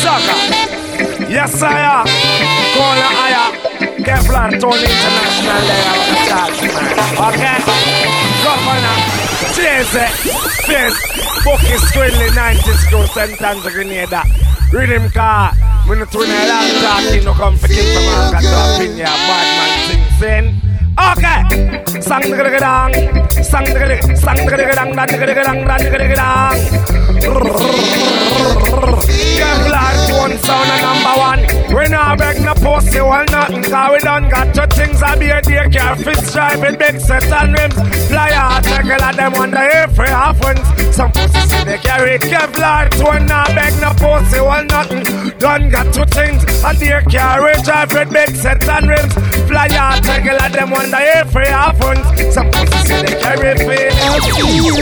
Sucker. Yes, I am. Call her higher. Kevlar Tone International there. Okay? Governor. Chase Fizz. Bucky Squinley 90s crew. St. Andrew Grenada. Rhythm car. Win a long talking. No come for kids from got to opinion. Bad man things in. Okay. Sang the gada dang. Sang the gada sang the gada dang. Dan the gada dang. Dan the gada dang. Kevlar Tone sound a number one. We not beg no pussy or nothing. Cause we done got two things. I be a daycare. Fish driving big sets and rims. Fly out. Take a lot them wonder if we happens. Some pussy see they carry Kevlar. One not beg no pussy or nothing. Done got two things. A daycare. Drive with big sets and rims. Fly out. Take a lot them wonder if we happens. Some pussy they carry fit. I feel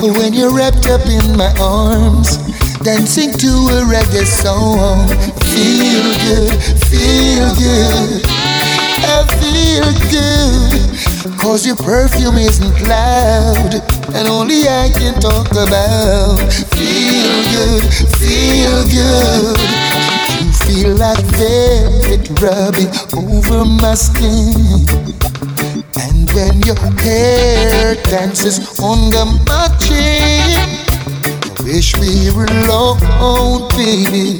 good when you're wrapped up in my arms dancing to a reggae song. Feel good, feel good. I feel good. Cause your perfume isn't loud, and only I can talk about. Feel good, feel good. Feel like velvet rubbing over my skin. And when your hair dances under my chin. Wish we were alone, baby.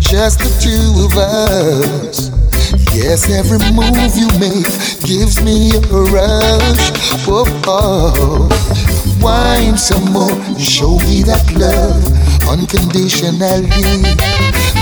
Just the two of us. Yes, every move you make gives me a rush. Oh, oh. Wine some more, show me that love unconditionally.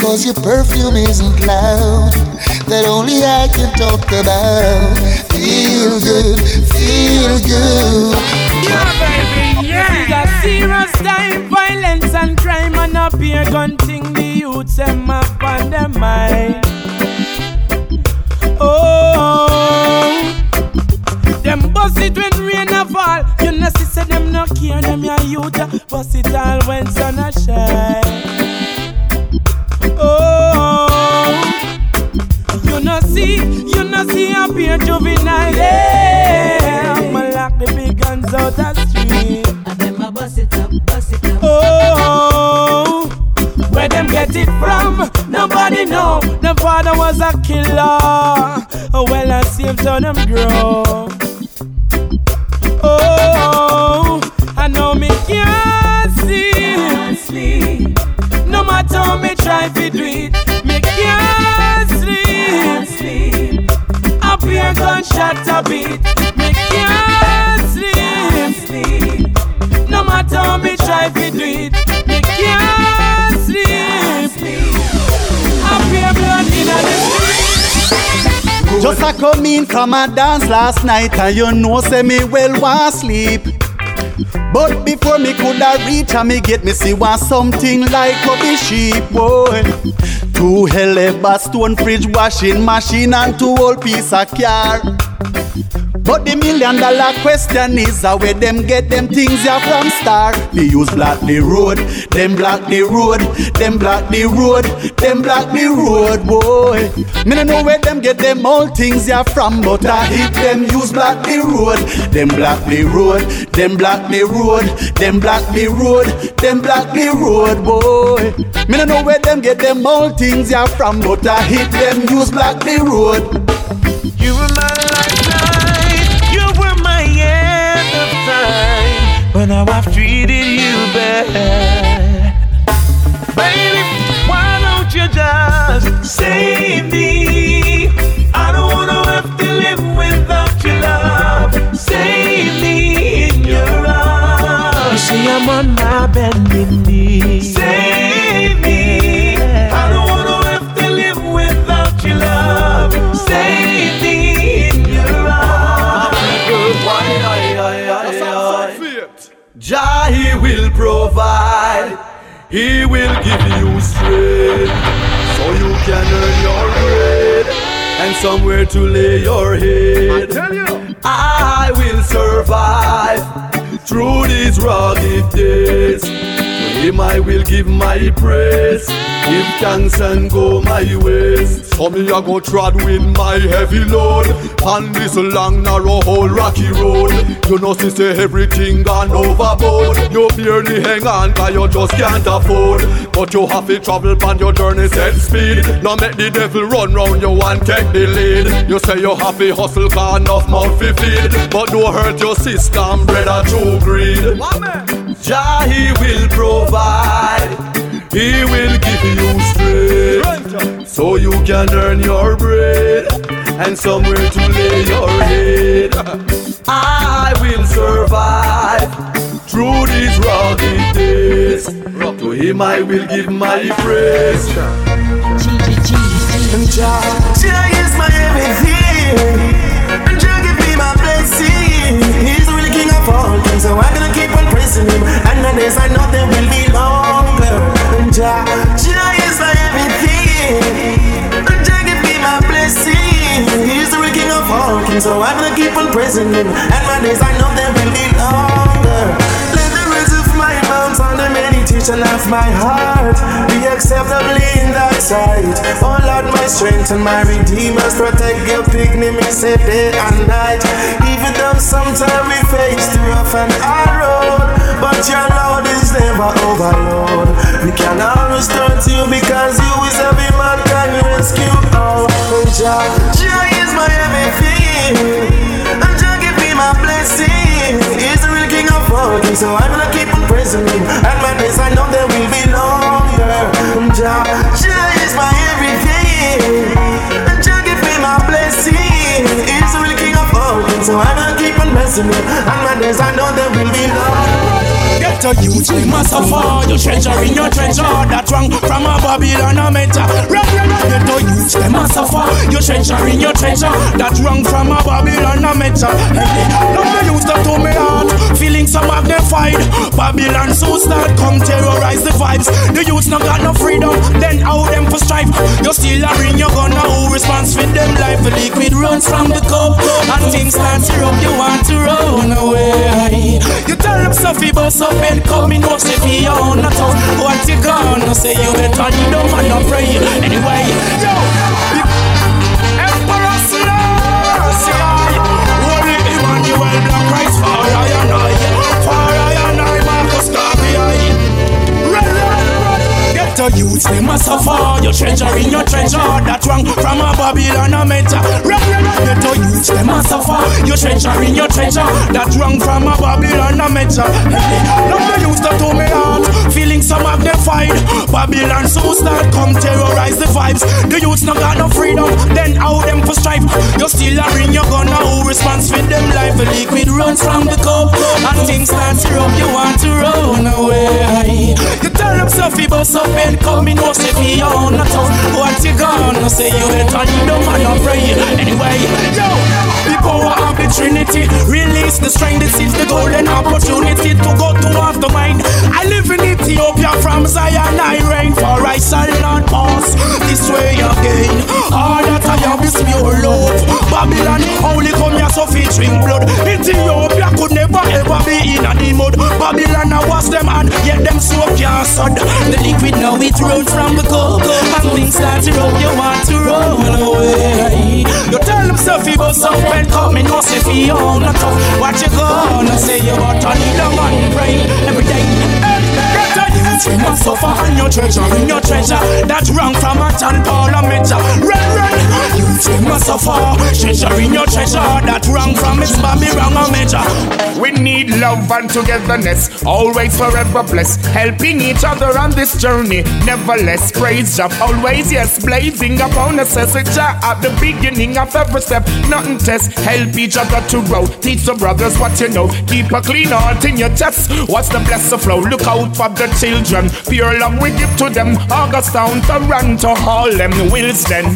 cause your perfume isn't loud. That only I can talk about. Feel good, feel good. Yeah, baby, yeah. This is a serious time, violence and crime, and a beer gun thing. The youths them up on their mind. Oh, them bust it when rain a fall. You know, see, say them no care, them your youth. Bust it all when sun a shine. You know, see, you know, see a beer juvenile. Yeah, I'ma lock the big guns out the street. And them a bust it up, bust it up. Oh, where them get it from? Nobody know. The father was a killer. Oh, well, I see him to them grow. Oh, I know me. Can't sleep. No matter how me try to do it, A gunshot a beat, me can't sleep. No matter how me try to do it, me can't sleep. Beer blood in the street. Just a come in from a dance last night and you know say me well want sleep. But before me coulda reach and me get me see want something like a sheep boy. Two hell stone fridge washing machine and two old piece of car. But the million dollar question is how where them get them things ya from star. They use block the road, them block the road, them block the road, them block the road, boy. Me no know where them get them all things ya from, but I hit them use block the road, them block the road, them block the road, them block the road, them block the road, boy. Me no know where them get them all things ya from, but I hit them use block the road. You were my lifeline, but now I've treated you bad. Provide. He will give you strength so you can earn your bread and somewhere to lay your head. I will survive through these rugged days. Him I will give my praise. Give thanks and go my ways. So me a go trod with my heavy load on this long narrow old rocky road. You know say everything gone overboard. You barely hang on, on 'cause you just can't afford. But you have to travel on your journey set speed. Now make the devil run round you and take the lead. You say you have to hustle 'cause enough mouth to feed. But don't hurt your system, brother, true greed. Jah he will provide. He will give you strength so you can earn your bread and somewhere to lay your head. I will survive through these rugged days. To him I will give my praise. Jah, Jah is my everything. and Jah give me my blessing. He's the real king of all kings, so I'm praising him. And the days I know will be longer. Jah, Jah is my everything. Jah give me my blessing. He's the king of all kings, so I'm gonna keep on praising him. And my days I know they will be longer. Let the words of my mouth and the meditation of my heart be acceptably in thy sight. Oh Lord, my strength and my redeemers protect your say day and night. Even though sometimes we face the rough and hard road, but your Lord is never overload. We can always turn to you because you is every man can rescue. Oh, Jah, Jah is my everything. And Jah give me my blessing. He's the real king of all kings, so I'm gonna keep on praising him. And my days I know they will be longer. Jah, Jah is my everything. And Jah give me my blessing. He's the real king of all kings, so I'm gonna keep on blessing him. And my days I know they will be longer. Get a youth, they must suffer. You treasure in your treasure. That wrong from a Babylon a mentor. Run, run, run. Youth, they must suffer. You treasure in your treasure. That wrong from a Babylon a mentor. Hey, now the youth that to me heart. Feeling so magnified. Babylon so start come terrorize the vibes. The youth not got no freedom. Then how them for strife? You still a ring your gun. Who response with them life? The liquid runs from the cup. And things start to rub. You want to run away. You tell them Sophie boss up and come in. No say for you on not out. What you gonna say? You better need them and not pray. Anyway, yo. The youths, they must suffer. Your treasure in your treasure. That wrong from a Babylon a mentor. Run, run, run. Youths, they must suffer. Your treasure in your treasure. That wrong from a Babylon a mentor. Hey, now the youths that to me heart. Feeling so magnified. Babylon so start come terrorize the vibes. The youths not got no freedom. Then how them for strife? You still a ring your gun now. Who response with them life? The liquid runs from the cup. And things start to rub. You want to run away. You tell them Sophie bust up then come me know say fi on the town. What you gonna say? You better need no man I pray. Anyway, yo, the power of the Trinity release the strength. This is the golden opportunity to go to off the mind. I live in Ethiopia from Zion I reign, for I shall not pass this way again. All that I have is pure love. Babylon only come here so fi drink blood. Ethiopia could never ever be in a mood. Babylon I was them and yet them so can't sod. The liquid now it roll from the cocoa. And things start to roll, you want to run away. You tell them stuff you go some pen cup, me no say fi own a tough. Watch you go, no say you want to need a man brain every day. Youth, must suffer and your treasure in your treasure. That's wrong from a John Paul a Major. Run, youth, you must suffer. Treasure in your treasure. That wrong from Miss Bobby, wrong a Major. We need love and togetherness, always forever blessed, helping each other on this journey. Never less praise Jah, always yes, blazing upon us as a Jah at the beginning of every step. Nothing test, help each other to grow. Teach the brothers what you know. Keep a clean heart in your chest. Watch the blessed flow. Look out for the children. Pure love we give to them. August town, Toronto, Harlem, then.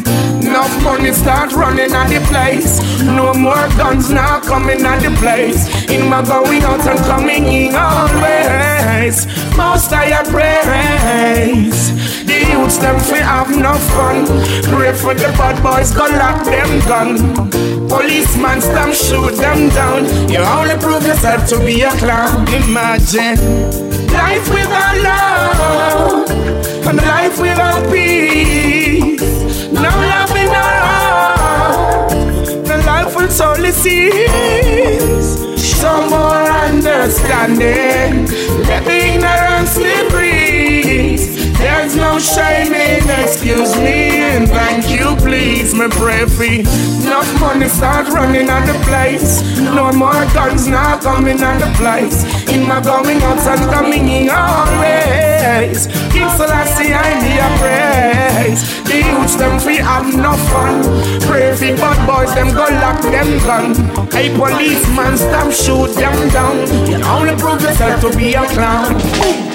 Enough money start running at the place. No more guns now coming at the place. In my going out and coming in always. Most I praise. The youths them fi have no fun. Pray for the bad boys, go lock them gun. Policeman them shoot them down. You only prove yourself to be a clown. Imagine life without love and life without peace. No love in our heart, the life will slowly cease. Some more understanding, let breeze. There's no shame in excuse me and thank you please me pray for Enough money start running on the place. No more guns now coming on the place. In my going out and coming in always. King Selassie I need a praise. The youths them free have no fun. Pray for bad boys them go lock them gun. Hey policeman stop shoot them down. You only prove yourself to be a clown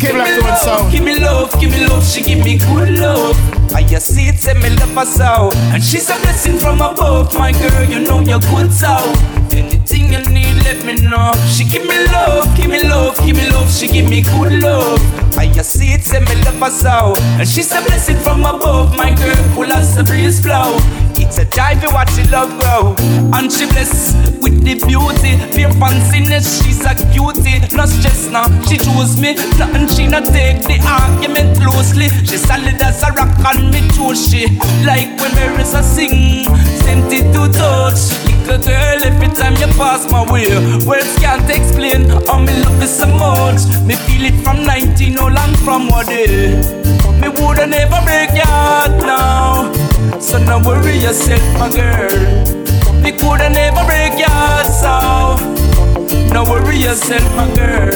Give me love, give me love, give me love, she give me good love. I just see it, say me love her so. And she's a blessing from above, my girl, you know you're good so. Anything you need, let me know. She give me love, give me love, give me love, she give me good love. I just see it, say me love her so. And she's a blessing from above, my girl, cool as the breeze flow. It's a drive you watch she love grow And she blessed with the beauty. Pure fanciness, she's a cutie. No stress now, she choose me. Nothing she not take the argument loosely. She solid as a rock and me choose she Like when Mary's a sing. It to touch. Little girl, every time you pass my way Words can't explain how me love you so much. Me feel it from 19, no long from what day. Me woulda never break your heart now so no worry yourself, my girl. Me coulda never break your heart, so no worry yourself, my girl.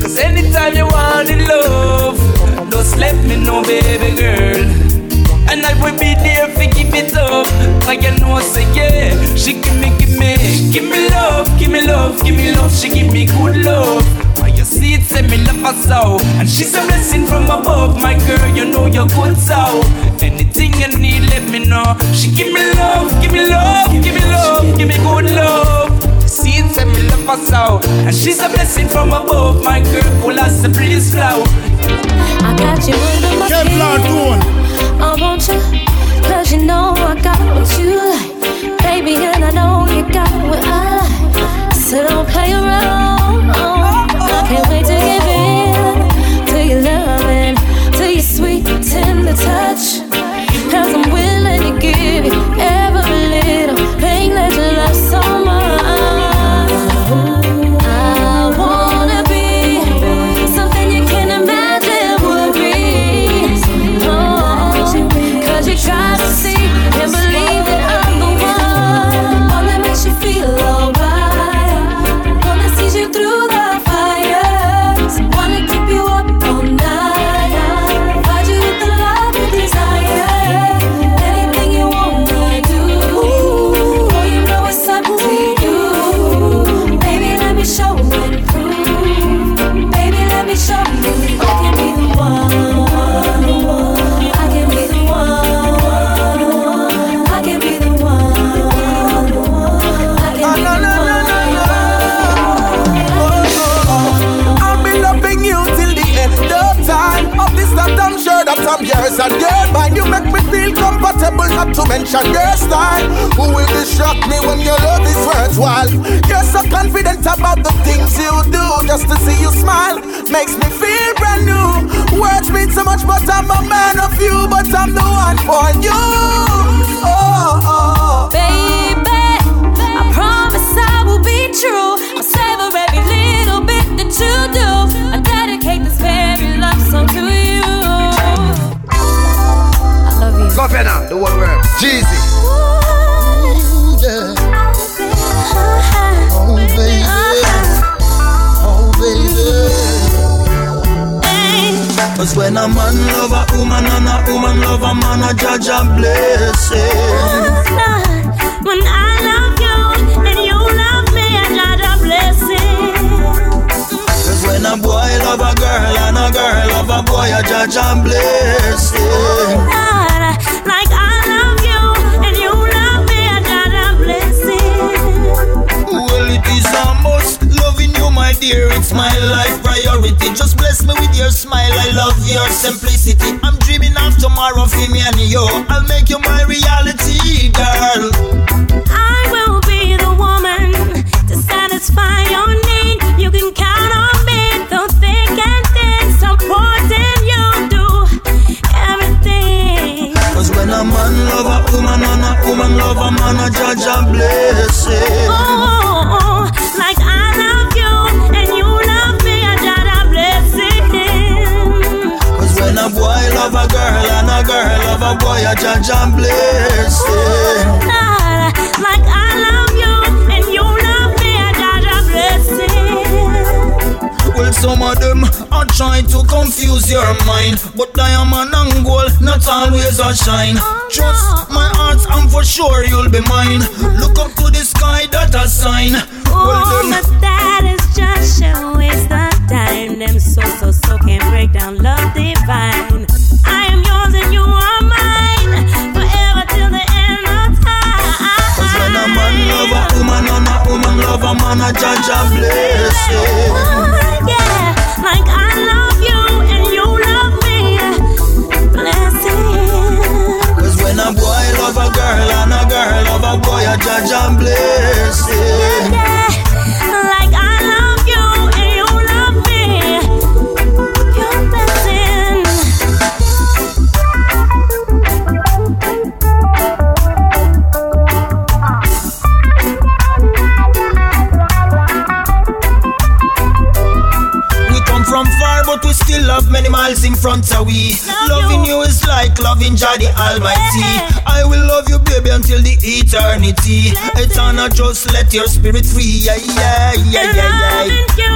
Cause anytime you want the love, just let me know, baby girl. And I will be there for give it up. Like you know, say yeah. She give me, give me, give me love, give me love, give me love. She give me good love. Why you see it, say me love her so. And she's a blessing from above, my girl. You know you're good so. Anything you need, let me know. She give me love, give me love, give me love, give me good love. See it, say me love her so. And she's a blessing from above, my girl. Full as the breeze flow. I got you under my skin. I what you like. Baby, and I know you got what I like. So don't play around. Not to mention style. Who will distract me when your love is worthwhile? You're so confident about the things you do. Just to see you smile makes me feel brand new. Words mean so much, but I'm a man of you. But I'm the one for you. Oh, oh. oh. Baby, I promise I will be true. I'll savor every little bit that you do. I dedicate this very love song to you. I love you. Governor, the one word. Jeezy. Oh, baby. Oh, baby. Cause when a man love a woman and a woman love a man, a judge a blessing. Oh, when I love you and you love me, I got a blessing. Cause when a boy love a girl and a girl love a boy, a judge a blessing. Oh, Lord, dear, it's my life priority. Just bless me with your smile. I love your simplicity. I'm dreaming of tomorrow for me and you. I'll make you my reality, girl. I always your spirit free. Yeah, yeah, yeah, yeah, yeah.